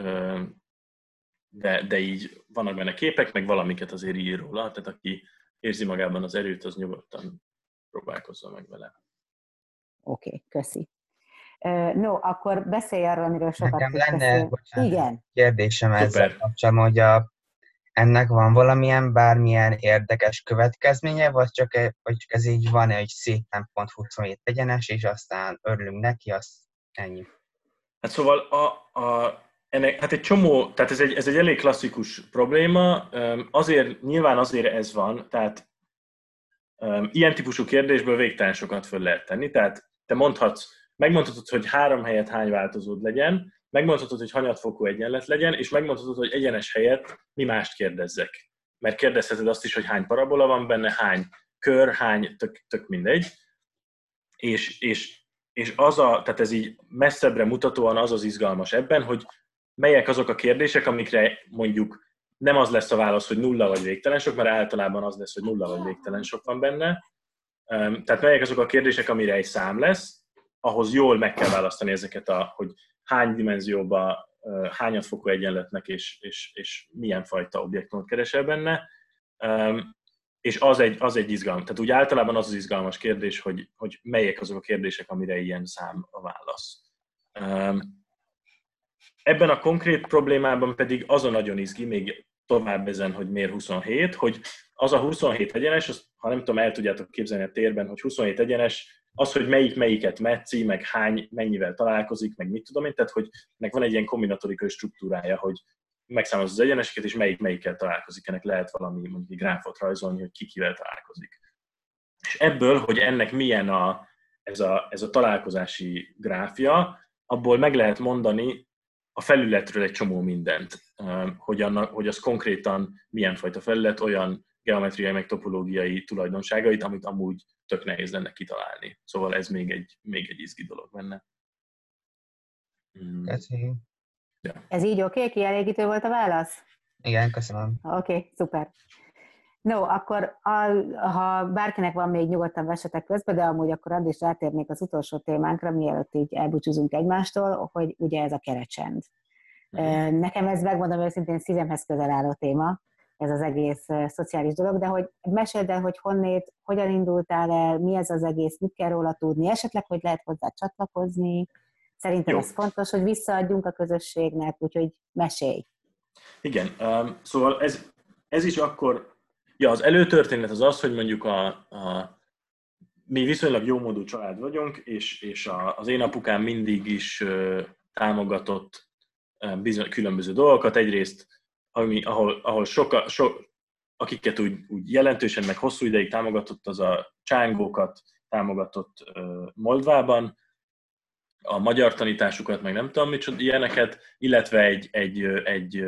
de, de így vannak benne képek, meg valamiket azért ír róla, tehát aki érzi magában az erőt, az nyugodtan próbálkozza meg vele. Oké, okay, köszi. No, akkor beszélj arról, amiről sokat Nekem lenne bocsánat, Igen. kérdésem Super. ezzel kapcsolatban, hogy a, ennek van valamilyen bármilyen érdekes következménye, vagy csak, e, vagy csak ez így van, hogy szépen pont 27 egyenes, és aztán örülünk neki, az ennyi. Hát szóval a, a, ennek, hát egy csomó, tehát ez egy, ez egy elég klasszikus probléma, azért, nyilván azért ez van, tehát ilyen típusú kérdésből végtelen sokat föl lehet tenni, tehát te mondhatsz megmondhatod, hogy három helyet hány változód legyen, megmondhatod, hogy hanyatfokú egyenlet legyen, és megmondhatod, hogy egyenes helyet mi mást kérdezzek. Mert kérdezheted azt is, hogy hány parabola van benne, hány kör, hány, tök, tök mindegy. És, és, és az a, tehát ez így messzebbre mutatóan az az izgalmas ebben, hogy melyek azok a kérdések, amikre mondjuk nem az lesz a válasz, hogy nulla vagy végtelen sok, mert általában az lesz, hogy nulla vagy végtelen sok van benne. Tehát melyek azok a kérdések, amire egy szám lesz, ahhoz jól meg kell választani ezeket, a, hogy hány dimenzióba, hányat fokú egyenletnek és, és, és milyen fajta objektumot keresel benne. És az egy, az egy izgalmas. Tehát úgy általában az az izgalmas kérdés, hogy, hogy melyek azok a kérdések, amire ilyen szám a válasz. Ebben a konkrét problémában pedig az a nagyon izgi, még tovább ezen, hogy miért 27, hogy az a 27 egyenes, azt, ha nem tudom, el tudjátok képzelni a térben, hogy 27 egyenes az, hogy melyik melyiket metszi, meg hány, mennyivel találkozik, meg mit tudom én, tehát hogy ennek van egy ilyen kombinatorikai struktúrája, hogy megszámolod az egyeneseket, és melyik melyikkel találkozik. Ennek lehet valami mondjuk egy gráfot rajzolni, hogy ki kivel találkozik. És ebből, hogy ennek milyen a, ez a, ez a találkozási gráfia, abból meg lehet mondani a felületről egy csomó mindent, hogy, annak, hogy az konkrétan milyen fajta felület, olyan geometriai meg topológiai tulajdonságait, amit amúgy tök nehéz lenne kitalálni. Szóval ez még egy, még egy izgi dolog benne. Mm. Köszönjük. Ja. Ez így oké? Okay? Kielégítő volt a válasz? Igen, köszönöm. Oké, okay, szuper. No, akkor a, ha bárkinek van még nyugodtan vesetek közben, de amúgy akkor addig is rátérnék az utolsó témánkra, mielőtt így elbúcsúzunk egymástól, hogy ugye ez a kerecsend. Uh-huh. Nekem ez megmondom őszintén szívemhez közel álló téma, ez az egész szociális dolog, de hogy meséld el, hogy honnét, hogyan indultál el, mi ez az egész, mit kell róla tudni, esetleg, hogy lehet hozzá csatlakozni. Szerintem Jó. ez fontos, hogy visszaadjunk a közösségnek, úgyhogy mesélj. Igen, um, szóval ez, ez is akkor, ja, az előtörténet az az, hogy mondjuk a, a mi viszonylag jó módú család vagyunk, és, és a, az én apukám mindig is uh, támogatott uh, bizony, különböző dolgokat. Egyrészt, ami, ahol, ahol soka, so, akiket úgy, úgy jelentősen, meg hosszú ideig támogatott, az a csángókat támogatott uh, Moldvában, a magyar tanításukat, meg nem tudom micsoda ilyeneket, illetve egy, egy, egy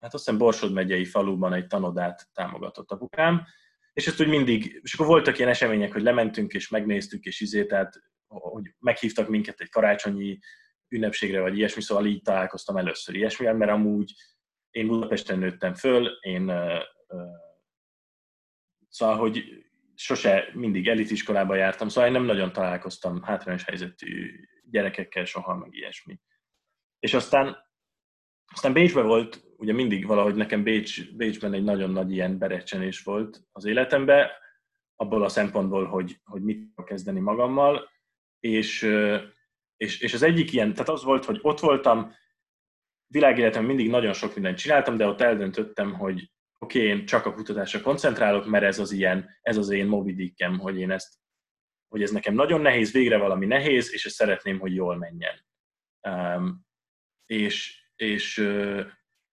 hát azt hiszem Borsod megyei faluban egy tanodát támogatott apukám, és ezt úgy mindig, és akkor voltak ilyen események, hogy lementünk és megnéztük, és izé, tehát hogy meghívtak minket egy karácsonyi ünnepségre, vagy ilyesmi, szóval így találkoztam először ilyesmivel, mert amúgy én Budapesten nőttem föl, én uh, uh, szóval, hogy sose mindig elitiskolába jártam, szóval én nem nagyon találkoztam hátrányos helyzetű gyerekekkel soha, meg ilyesmi. És aztán, aztán Bécsben volt, ugye mindig valahogy nekem Bécs, Bécsben egy nagyon nagy ilyen berecsenés volt az életemben, abból a szempontból, hogy, hogy mit kezdeni magammal, és, és, és az egyik ilyen, tehát az volt, hogy ott voltam, világéletem mindig nagyon sok mindent csináltam, de ott eldöntöttem, hogy oké, okay, én csak a kutatásra koncentrálok, mert ez az ilyen, ez az én Moby hogy én ezt, hogy ez nekem nagyon nehéz, végre valami nehéz, és ezt szeretném, hogy jól menjen. Um, és, és,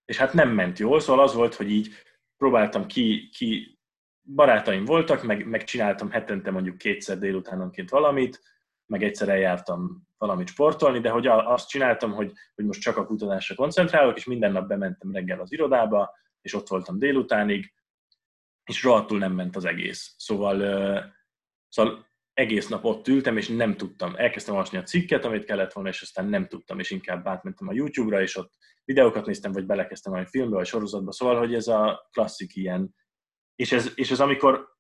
és hát nem ment jól, szóval az volt, hogy így próbáltam ki, ki barátaim voltak, meg, meg csináltam hetente mondjuk kétszer délutánonként valamit, meg egyszer eljártam valamit sportolni, de hogy azt csináltam, hogy, hogy most csak a kutatásra koncentrálok, és minden nap bementem reggel az irodába, és ott voltam délutánig, és rohadtul nem ment az egész. Szóval, szóval egész nap ott ültem, és nem tudtam. Elkezdtem olvasni a cikket, amit kellett volna, és aztán nem tudtam, és inkább átmentem a YouTube-ra, és ott videókat néztem, vagy belekezdtem a filmbe, vagy sorozatba. Szóval, hogy ez a klasszik ilyen. És ez, és ez amikor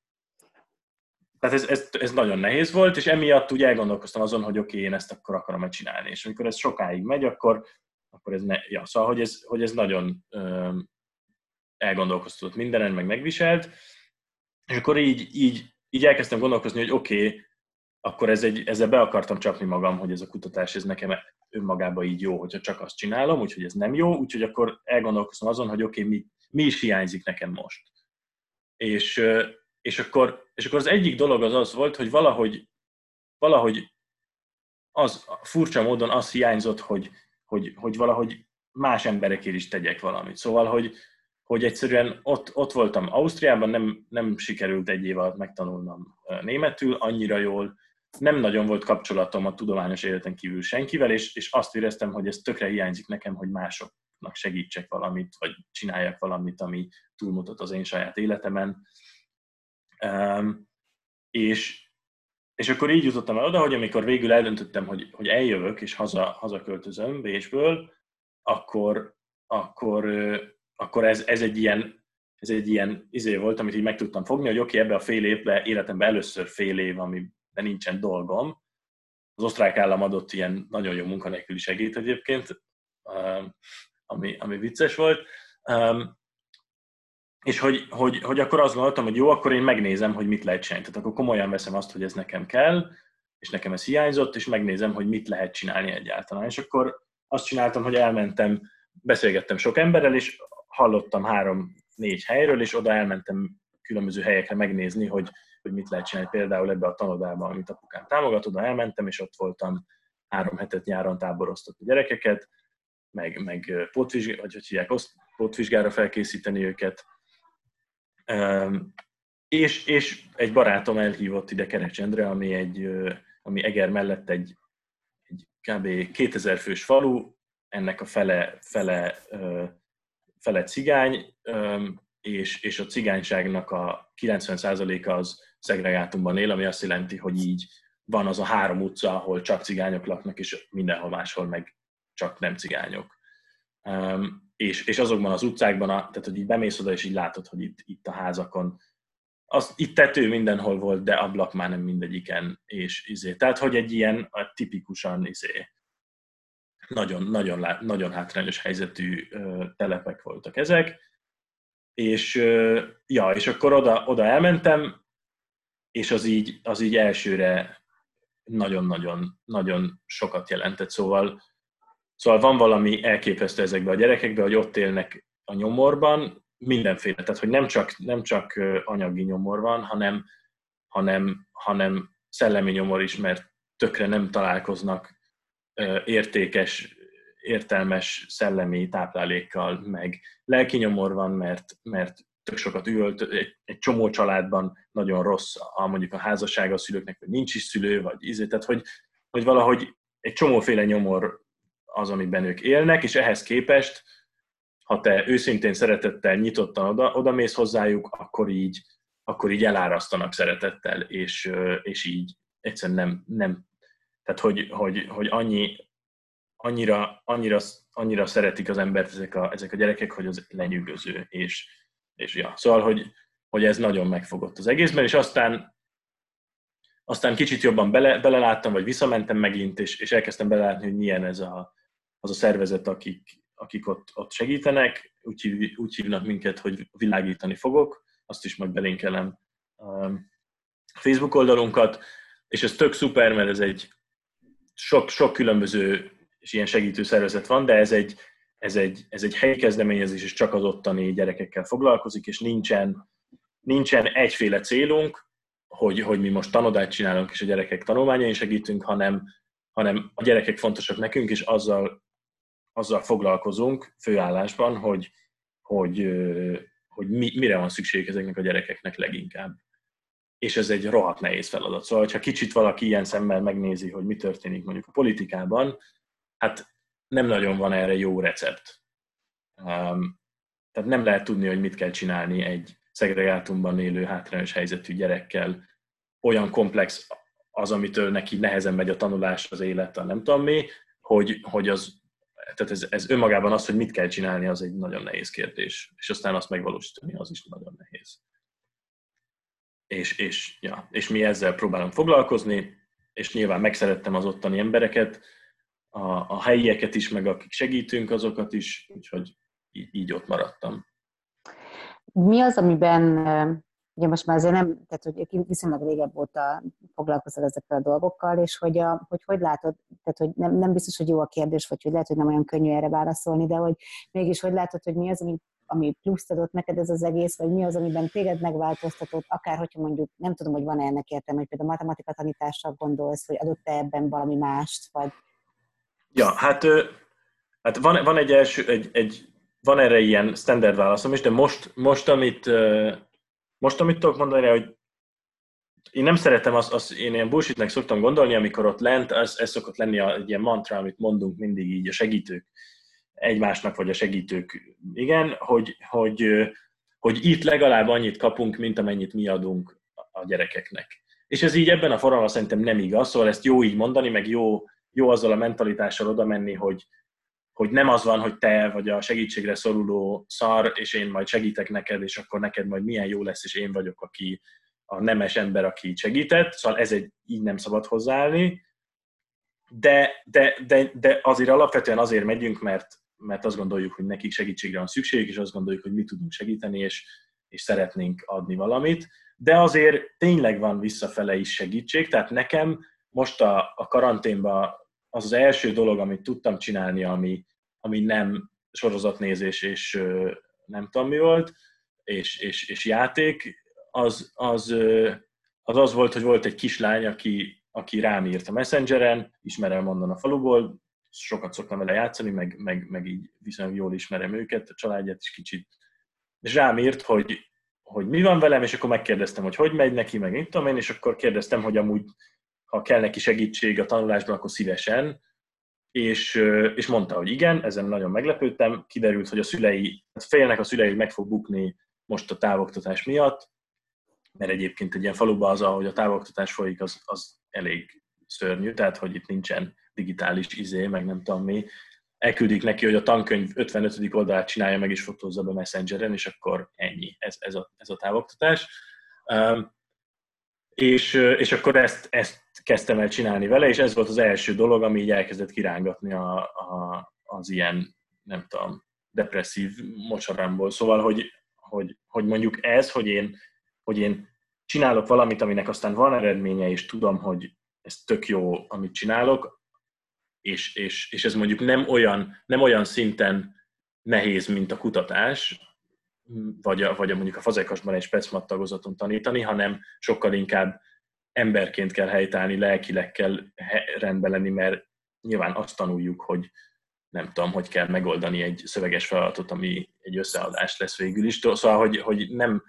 tehát ez, ez, ez, nagyon nehéz volt, és emiatt úgy elgondolkoztam azon, hogy oké, okay, én ezt akkor akarom csinálni. És amikor ez sokáig megy, akkor, akkor ez, ne, ja, szóval, hogy ez, hogy ez nagyon elgondolkoztatott mindenen, meg megviselt, és akkor így, így, így elkezdtem gondolkozni, hogy oké, okay, akkor ez egy, ezzel be akartam csapni magam, hogy ez a kutatás ez nekem önmagában így jó, hogyha csak azt csinálom, úgyhogy ez nem jó, úgyhogy akkor elgondolkoztam azon, hogy oké, okay, mi, mi is hiányzik nekem most. És, és, akkor, és akkor az egyik dolog az az volt, hogy valahogy, valahogy az furcsa módon az hiányzott, hogy, hogy, hogy valahogy más emberekért is tegyek valamit. Szóval, hogy, hogy egyszerűen ott, ott voltam Ausztriában, nem, nem sikerült egy év alatt megtanulnom németül annyira jól, nem nagyon volt kapcsolatom a tudományos életen kívül senkivel, és, és azt éreztem, hogy ez tökre hiányzik nekem, hogy másoknak segítsek valamit, vagy csináljak valamit, ami túlmutat az én saját életemen. Um, és, és akkor így jutottam el oda, hogy amikor végül eldöntöttem, hogy, hogy eljövök és haza, hazaköltözöm Bécsből, akkor, akkor akkor ez, ez egy ilyen, ez egy ilyen izé volt, amit így meg tudtam fogni, hogy oké, okay, ebbe a fél évbe, életemben először fél év, amiben nincsen dolgom. Az osztrák állam adott ilyen nagyon jó munkanélküli segít egyébként, ami, ami vicces volt. És hogy, hogy, hogy akkor azt gondoltam, hogy jó, akkor én megnézem, hogy mit lehet csinálni. Tehát akkor komolyan veszem azt, hogy ez nekem kell, és nekem ez hiányzott, és megnézem, hogy mit lehet csinálni egyáltalán. És akkor azt csináltam, hogy elmentem, beszélgettem sok emberrel, és hallottam három-négy helyről, és oda elmentem különböző helyekre megnézni, hogy, hogy mit lehet csinálni. Például ebbe a tanodába, amit apukám támogat, oda elmentem, és ott voltam három hetet nyáron táboroztatni gyerekeket, meg, meg pótvizsgára, vagy hogy hívják, pótvizsgára felkészíteni őket. És, és egy barátom elhívott ide Kerecsendre, ami, egy, ami Eger mellett egy, egy kb. 2000 fős falu, ennek a fele, fele, fele cigány, és, és a cigányságnak a 90%-a az szegregátumban él, ami azt jelenti, hogy így van az a három utca, ahol csak cigányok laknak, és mindenhol máshol meg csak nem cigányok. És, és azokban az utcákban, a, tehát hogy így bemész oda, és így látod, hogy itt, itt a házakon, az, itt tető mindenhol volt, de ablak már nem mindegyiken, és izé. Tehát, hogy egy ilyen a tipikusan izé, nagyon, nagyon, nagyon hátrányos helyzetű ö, telepek voltak ezek, és ja, és akkor oda, oda elmentem, és az így, az így elsőre nagyon-nagyon nagyon sokat jelentett. Szóval, szóval van valami elképesztő ezekben a gyerekekben, hogy ott élnek a nyomorban, mindenféle, tehát hogy nem csak, nem csak anyagi nyomor van, hanem, hanem, hanem szellemi nyomor is, mert tökre nem találkoznak értékes, értelmes szellemi táplálékkal, meg lelki nyomor van, mert, mert tök sokat üvölt, egy, egy csomó családban nagyon rossz a, mondjuk a házassága a szülőknek, vagy nincs is szülő, vagy ízé, tehát hogy, hogy valahogy egy csomóféle nyomor az, amiben ők élnek, és ehhez képest, ha te őszintén szeretettel, nyitottan oda, oda mész hozzájuk, akkor így, akkor így elárasztanak szeretettel, és, és így egyszerűen nem, nem. Tehát hogy, hogy, hogy annyi, annyira, annyira, annyira szeretik az embert ezek a, ezek a gyerekek, hogy az lenyűgöző, és, és ja, szóval, hogy, hogy ez nagyon megfogott az egészben, és aztán aztán kicsit jobban bele, beleláttam, vagy visszamentem megint, és, és elkezdtem belelátni, hogy milyen ez a, az a szervezet, akik, akik ott, ott segítenek. Úgy, hív, úgy hívnak minket, hogy világítani fogok, azt is majd belinkelem um, Facebook oldalunkat, és ez tök szuper, mert ez egy sok, sok különböző és ilyen segítő szervezet van, de ez egy, ez egy, ez egy helyi kezdeményezés, és csak az ottani gyerekekkel foglalkozik, és nincsen, nincsen egyféle célunk, hogy, hogy mi most tanodát csinálunk, és a gyerekek tanulmányain segítünk, hanem, hanem a gyerekek fontosak nekünk, és azzal, azzal foglalkozunk főállásban, hogy, hogy, hogy mi, mire van szükség ezeknek a gyerekeknek leginkább. És ez egy rohadt nehéz feladat. Szóval, ha kicsit valaki ilyen szemmel megnézi, hogy mi történik mondjuk a politikában, hát nem nagyon van erre jó recept. Um, tehát nem lehet tudni, hogy mit kell csinálni egy szegregátumban élő hátrányos helyzetű gyerekkel. Olyan komplex az, amitől neki nehezen megy a tanulás, az élet, a nem tudom mi, hogy, hogy az, tehát ez, ez önmagában az, hogy mit kell csinálni, az egy nagyon nehéz kérdés. És aztán azt megvalósítani, az is nagyon nehéz. És, és, ja, és mi ezzel próbálunk foglalkozni, és nyilván megszerettem az ottani embereket, a, a helyieket is, meg akik segítünk, azokat is, úgyhogy így, így ott maradtam. Mi az, amiben, ugye most már azért nem, tehát hogy viszonylag régebb óta foglalkozol ezekkel a dolgokkal, és hogy, a, hogy, hogy látod, tehát hogy nem, nem biztos, hogy jó a kérdés, vagy hogy lehet, hogy nem olyan könnyű erre válaszolni, de hogy mégis hogy látod, hogy mi az, ami, ami pluszt adott neked ez az egész, vagy mi az, amiben téged megváltoztatott, akár hogyha mondjuk, nem tudom, hogy van-e ennek értelme, hogy például matematika tanításra gondolsz, vagy adott-e ebben valami mást, vagy? Ja, hát, hát van, van egy első, egy, egy, van erre ilyen standard válaszom is, de most, most amit, most, amit tudok mondani, hogy én nem szeretem azt, azt én ilyen bullshitnek szoktam gondolni, amikor ott lent, ez, ez szokott lenni egy ilyen mantra, amit mondunk mindig így a segítők egymásnak, vagy a segítők, igen, hogy, hogy, hogy itt legalább annyit kapunk, mint amennyit mi adunk a gyerekeknek. És ez így ebben a formában szerintem nem igaz, szóval ezt jó így mondani, meg jó jó azzal a mentalitással oda menni, hogy, hogy nem az van, hogy te vagy a segítségre szoruló szar, és én majd segítek neked, és akkor neked majd milyen jó lesz, és én vagyok, aki a nemes ember, aki segített. Szóval ez egy, így nem szabad hozzáállni. De, de, de, de azért alapvetően azért megyünk, mert, mert azt gondoljuk, hogy nekik segítségre van szükség, és azt gondoljuk, hogy mi tudunk segíteni, és, és szeretnénk adni valamit. De azért tényleg van visszafele is segítség, tehát nekem most a, a karanténban az az első dolog, amit tudtam csinálni, ami, ami nem sorozatnézés és nem tudom mi volt, és, és, és játék, az az, az az volt, hogy volt egy kislány, aki, aki rám írt a Messengeren, ismerem onnan a faluból, sokat szoktam vele játszani, meg, meg, meg így viszonylag jól ismerem őket, a családját is kicsit, és rám írt, hogy, hogy mi van velem, és akkor megkérdeztem, hogy hogy megy neki, meg mit tudom én, és akkor kérdeztem, hogy amúgy, ha kell neki segítség a tanulásban, akkor szívesen, és, és mondta, hogy igen, ezen nagyon meglepődtem, kiderült, hogy a szülei, hát félnek a szülei, hogy meg fog bukni most a távoktatás miatt, mert egyébként egy ilyen faluban az, ahogy a távoktatás folyik, az, az elég szörnyű, tehát hogy itt nincsen digitális izé, meg nem tudom mi. Elküldik neki, hogy a tankönyv 55. oldalát csinálja meg és fotózza be Messengeren, és akkor ennyi, ez, ez, a, ez a távoktatás. Um, és, és akkor ezt, ezt kezdtem el csinálni vele, és ez volt az első dolog, ami így elkezdett kirángatni a, a, az ilyen, nem tudom, depresszív mocsarámból. Szóval, hogy, hogy, hogy mondjuk ez, hogy én, hogy én csinálok valamit, aminek aztán van eredménye, és tudom, hogy ez tök jó, amit csinálok, és, és, és ez mondjuk nem olyan, nem olyan szinten nehéz, mint a kutatás, vagy a, vagy a mondjuk a fazekasban egy specmat tagozaton tanítani, hanem sokkal inkább emberként kell helytállni, lelkileg kell rendben lenni, mert nyilván azt tanuljuk, hogy nem tudom, hogy kell megoldani egy szöveges feladatot, ami egy összeadás lesz végül is. Szóval, hogy, hogy nem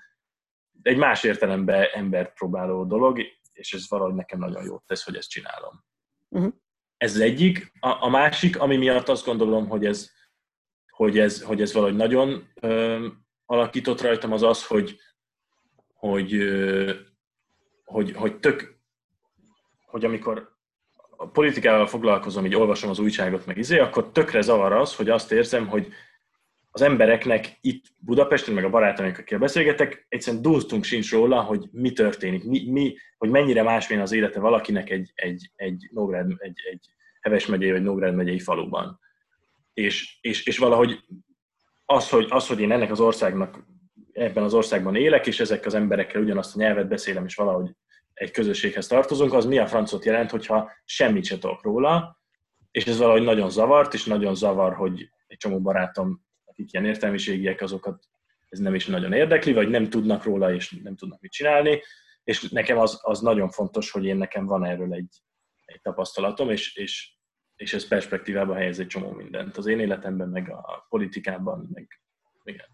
egy más értelemben embert próbáló dolog, és ez valahogy nekem nagyon jót tesz, hogy ezt csinálom. Uh-huh. Ez az egyik. A, a másik, ami miatt azt gondolom, hogy ez, hogy ez, hogy ez valahogy nagyon alakított rajtam, az az, hogy, hogy, hogy, hogy tök, hogy amikor a politikával foglalkozom, így olvasom az újságot, meg izé, akkor tökre zavar az, hogy azt érzem, hogy az embereknek itt Budapesten, meg a barátaink, akikkel beszélgetek, egyszerűen dúztunk sincs róla, hogy mi történik, mi, mi, hogy mennyire másmilyen az élete valakinek egy, egy, egy, Nógrád, egy, egy Heves megyei vagy Nógrád megyei faluban. És, és, és valahogy az hogy, az, hogy én ennek az országnak, ebben az országban élek, és ezek az emberekkel ugyanazt a nyelvet beszélem, és valahogy egy közösséghez tartozunk, az mi a francot jelent, hogyha semmit se tudok róla, és ez valahogy nagyon zavart, és nagyon zavar, hogy egy csomó barátom akik ilyen értelmiségiek, azokat ez nem is nagyon érdekli, vagy nem tudnak róla, és nem tudnak mit csinálni, és nekem az, az nagyon fontos, hogy én nekem van erről egy, egy tapasztalatom, és, és, és ez perspektívába helyez egy csomó mindent. Az én életemben, meg a politikában, meg igen.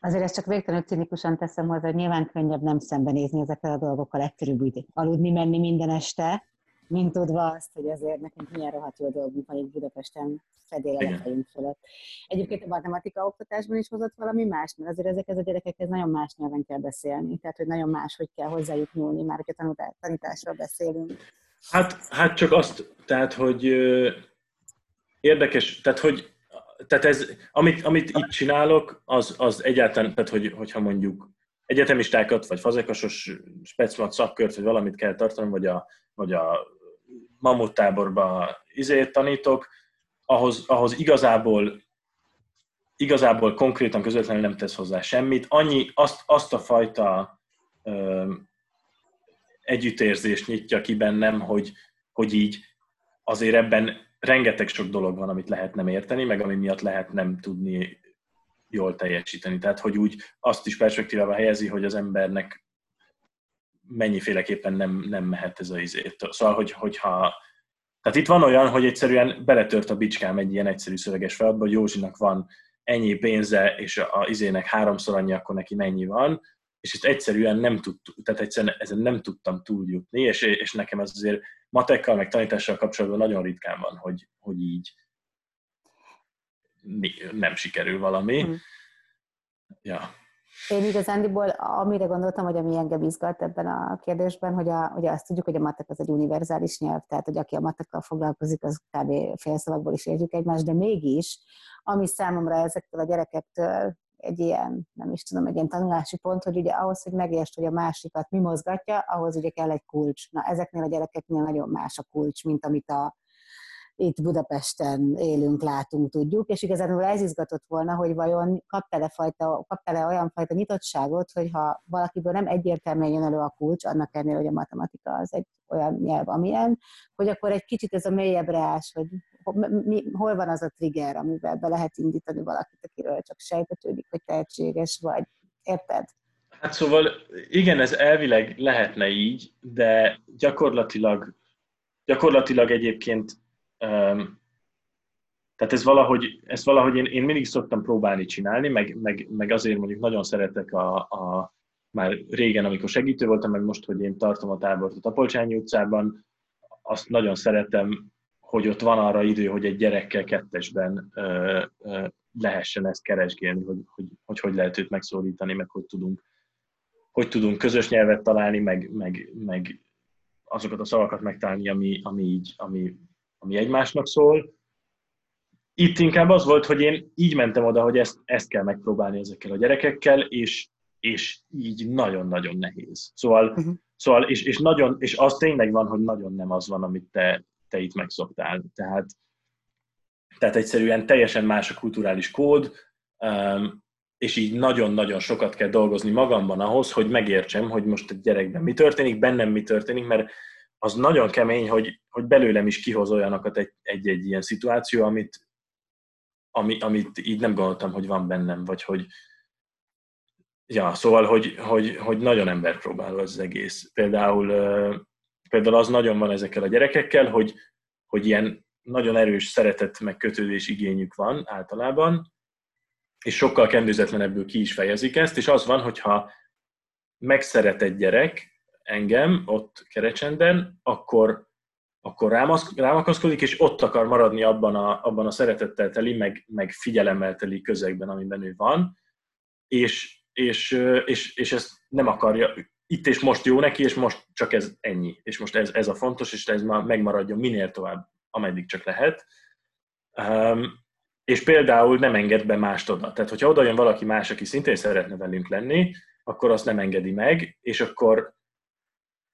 Azért ezt csak végtelenül cinikusan teszem hozzá, hogy nyilván könnyebb nem szembenézni ezekkel a dolgokkal, egyszerűbb úgy aludni, menni minden este, mint tudva azt, hogy azért nekünk milyen rohadt jó dolgunk van itt Budapesten fedél a fejünk fölött. Egyébként a matematika oktatásban is hozott valami más, mert azért ezekhez a gyerekekhez nagyon más nyelven kell beszélni, tehát hogy nagyon más, hogy kell hozzájuk nyúlni, már hogyha tanításról beszélünk. Hát, hát csak azt, tehát, hogy érdekes, tehát, hogy tehát ez, amit, amit itt csinálok, az, az egyáltalán, tehát hogy, hogyha mondjuk egyetemistákat, vagy fazekasos specmat szakkört, vagy valamit kell tartani, vagy a, vagy a mamuttáborba izét tanítok, ahhoz, ahhoz igazából igazából konkrétan közvetlenül nem tesz hozzá semmit. Annyi, azt, azt a fajta együttérzést nyitja ki bennem, hogy, hogy így azért ebben rengeteg sok dolog van, amit lehet nem érteni, meg ami miatt lehet nem tudni jól teljesíteni. Tehát, hogy úgy azt is perspektívába helyezi, hogy az embernek mennyiféleképpen nem, nem mehet ez a izét. Szóval, hogy, hogyha tehát itt van olyan, hogy egyszerűen beletört a bicskám egy ilyen egyszerű szöveges feladatba, hogy Józsinak van ennyi pénze, és a, a izének háromszor annyi, akkor neki mennyi van, és ezt egyszerűen nem tudtuk, tehát egyszerűen ezen nem tudtam túljutni, és, és nekem ez azért matekkal, meg tanítással kapcsolatban nagyon ritkán van, hogy, hogy így nem sikerül valami. Hmm. Ja. Én igazándiból amire gondoltam, hogy ami engem izgat ebben a kérdésben, hogy a, ugye azt tudjuk, hogy a matek az egy univerzális nyelv, tehát hogy aki a matekkal foglalkozik, az kb. félszavakból is értjük egymást, de mégis, ami számomra ezektől a gyerekektől egy ilyen, nem is tudom, egy ilyen tanulási pont, hogy ugye ahhoz, hogy megértsd, hogy a másikat mi mozgatja, ahhoz ugye kell egy kulcs. Na, ezeknél a gyerekeknél nagyon más a kulcs, mint amit a itt Budapesten élünk, látunk, tudjuk, és igazából ez izgatott volna, hogy vajon kap-e, fajta, kap-e olyan fajta nyitottságot, hogyha valakiből nem egyértelműen jön elő a kulcs, annak ennél, hogy a matematika az egy olyan nyelv, amilyen, hogy akkor egy kicsit ez a mélyebbre ás, hogy mi, hol van az a trigger, amivel be lehet indítani valakit, akiről csak sejtetődik, hogy tehetséges vagy. Érted? Hát szóval igen, ez elvileg lehetne így, de gyakorlatilag, gyakorlatilag egyébként tehát ez valahogy, ezt valahogy én, én mindig szoktam próbálni csinálni, meg, meg, meg azért mondjuk nagyon szeretek a, a, már régen, amikor segítő voltam, meg most, hogy én tartom a tábort a Tapolcsányi utcában, azt nagyon szeretem, hogy ott van arra idő, hogy egy gyerekkel kettesben ö, ö, lehessen ezt keresgélni, hogy hogy, hogy hogy lehet őt megszólítani, meg hogy tudunk, hogy tudunk közös nyelvet találni, meg, meg, meg azokat a szavakat megtalálni, ami, ami, így, ami, ami egymásnak szól. Itt inkább az volt, hogy én így mentem oda, hogy ezt, ezt kell megpróbálni ezekkel a gyerekekkel, és, és így nagyon-nagyon nehéz. Szóval, uh-huh. szóval és, és, nagyon, és az tényleg van, hogy nagyon nem az van, amit te, te itt megszoktál. Tehát, tehát egyszerűen teljesen más a kulturális kód, um, és így nagyon-nagyon sokat kell dolgozni magamban ahhoz, hogy megértsem, hogy most a gyerekben mi történik, bennem mi történik, mert az nagyon kemény, hogy, hogy belőlem is kihoz olyanokat egy-egy ilyen szituáció, amit, ami, amit így nem gondoltam, hogy van bennem, vagy hogy, ja, szóval, hogy, hogy, hogy nagyon emberpróbáló ez az egész. Például, például az nagyon van ezekkel a gyerekekkel, hogy, hogy ilyen nagyon erős szeretet meg kötődés igényük van általában, és sokkal kendőzetlenebbül ki is fejezik ezt, és az van, hogyha megszeret egy gyerek engem ott Kerecsenden, akkor, akkor rám, rám akaszkodik, és ott akar maradni abban a, abban a szeretettel teli, meg, meg figyelemmel teli közegben, amiben ő van, és, és, és, és ezt nem akarja, itt és most jó neki, és most csak ez ennyi, és most ez, ez a fontos, és ez már megmaradjon minél tovább, ameddig csak lehet. Um, és például nem enged be mást oda. Tehát, hogyha oda jön valaki más, aki szintén szeretne velünk lenni, akkor azt nem engedi meg, és akkor,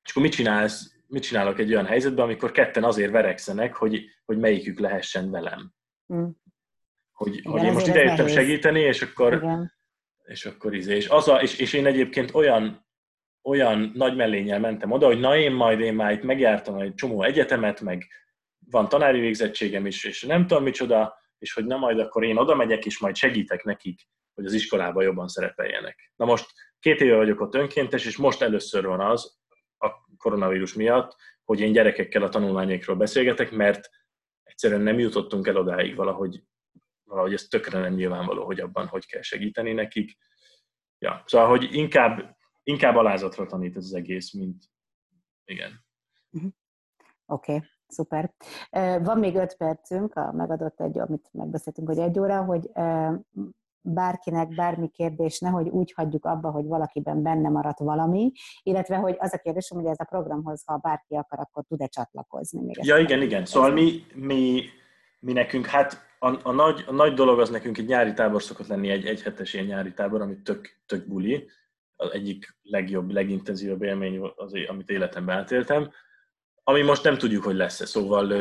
és akkor mit csinálsz, mit csinálok egy olyan helyzetben, amikor ketten azért verekszenek, hogy, hogy melyikük lehessen velem. Mm. Hogy, Igen, hogy én most idejöttem segíteni, és akkor, Igen. és akkor izé. És, az a, és, és én egyébként olyan, olyan nagy mellényel mentem oda, hogy na én majd én már itt megjártam egy csomó egyetemet, meg van tanári végzettségem is, és nem tudom micsoda, és hogy na majd akkor én oda megyek, és majd segítek nekik, hogy az iskolában jobban szerepeljenek. Na most két éve vagyok ott önkéntes, és most először van az, koronavírus miatt, hogy én gyerekekkel a tanulmányokról beszélgetek, mert egyszerűen nem jutottunk el odáig valahogy, valahogy ez tökre nem nyilvánvaló, hogy abban hogy kell segíteni nekik. Ja, szóval, hogy inkább, inkább alázatra tanít ez az egész, mint igen. Mhm. Oké. Okay. Szuper. Van még öt percünk, a megadott egy, amit megbeszéltünk, hogy egy óra, hogy bárkinek bármi kérdés, nehogy úgy hagyjuk abba, hogy valakiben benne maradt valami, illetve hogy az a kérdésem, hogy ez a programhoz, ha bárki akar, akkor tud-e csatlakozni? Még ja, igen, igen. Szóval mi, mi, mi nekünk, hát a, a, nagy, a nagy dolog az nekünk egy nyári tábor szokott lenni, egy egyhetes ilyen nyári tábor, amit tök, tök buli, az egyik legjobb, legintenzívebb élmény, az, amit életemben átéltem ami most nem tudjuk, hogy lesz-e. Szóval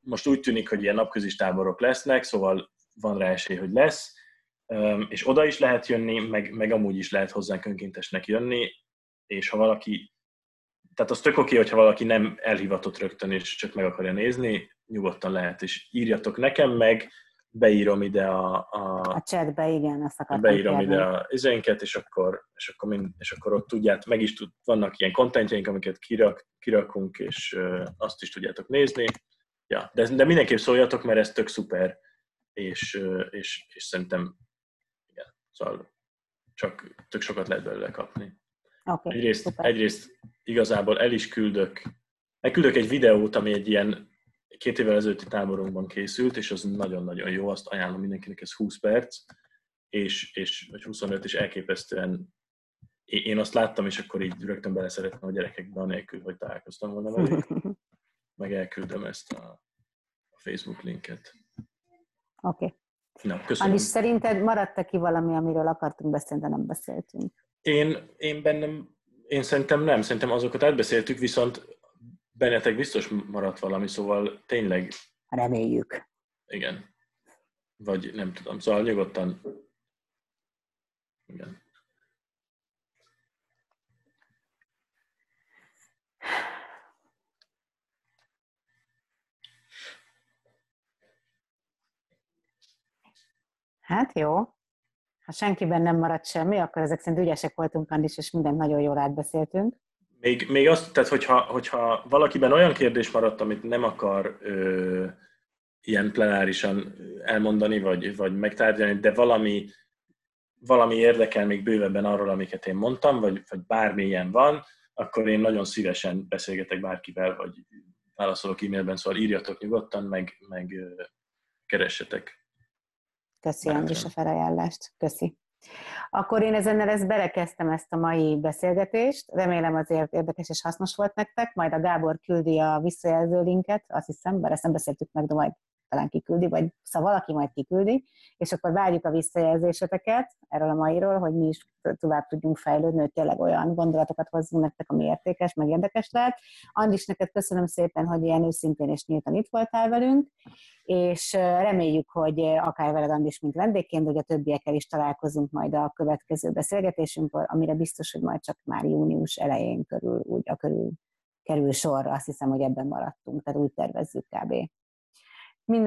most úgy tűnik, hogy ilyen napközis táborok lesznek, szóval van rá esély, hogy lesz, és oda is lehet jönni, meg, meg amúgy is lehet hozzánk önkéntesnek jönni, és ha valaki, tehát az tök oké, hogyha valaki nem elhivatott rögtön, és csak meg akarja nézni, nyugodtan lehet, és írjatok nekem meg, beírom ide a... A, a chatbe, igen, azt akartam Beírom kérni. ide a izénket, és akkor, és, akkor mind, és akkor ott tudját, meg is tud, vannak ilyen kontentjeink, amiket kirak, kirakunk, és uh, azt is tudjátok nézni. Ja, de, de mindenképp szóljatok, mert ez tök szuper, és, uh, és, és szerintem szóval csak tök sokat lehet belőle kapni. Okay, egyrészt, egyrészt igazából el is küldök, elküldök egy videót, ami egy ilyen két évvel ezelőtti táborunkban készült, és az nagyon-nagyon jó, azt ajánlom mindenkinek, ez 20 perc, és, és vagy 25, és elképesztően én azt láttam, és akkor így rögtön beleszerettem a gyerekekbe, anélkül, hogy találkoztam volna velük. Meg elküldöm ezt a, a Facebook linket. Oké. Okay. Na, köszönöm. Anis, szerinted maradt-e ki valami, amiről akartunk beszélni, de nem beszéltünk? Én, én bennem, én szerintem nem, szerintem azokat átbeszéltük, viszont bennetek biztos maradt valami, szóval tényleg... Reméljük. Igen. Vagy nem tudom, szóval nyugodtan... Igen. Hát jó. Ha senkiben nem maradt semmi, akkor ezek szerint ügyesek voltunk, Andis, és minden nagyon jól átbeszéltünk. Még, még azt, tehát hogyha, hogyha valakiben olyan kérdés maradt, amit nem akar, ö, ilyen plenárisan elmondani, vagy, vagy megtárgyalni, de valami, valami érdekel még bővebben arról, amiket én mondtam, vagy, vagy bármilyen van, akkor én nagyon szívesen beszélgetek bárkivel, vagy válaszolok e-mailben, szóval írjatok nyugodtan, meg, meg keressetek. Köszi, Andris, a felajánlást. Köszi. Akkor én ezennel ezt berekeztem ezt a mai beszélgetést. Remélem azért érdekes és hasznos volt nektek. Majd a Gábor küldi a visszajelző linket, azt hiszem, bár ezt nem beszéltük meg, de majd talán kiküldi, vagy szóval valaki majd kiküldi, és akkor várjuk a visszajelzéseteket erről a mairól, hogy mi is tovább tudjunk fejlődni, hogy tényleg olyan gondolatokat hozzunk nektek, ami értékes, meg érdekes lehet. Andis, neked köszönöm szépen, hogy ilyen őszintén és nyíltan itt voltál velünk, és reméljük, hogy akár veled Andis, mint vendégként, hogy a többiekkel is találkozunk majd a következő beszélgetésünkkor, amire biztos, hogy majd csak már június elején körül, úgy a körül kerül sorra, azt hiszem, hogy ebben maradtunk, tehát úgy tervezzük kb.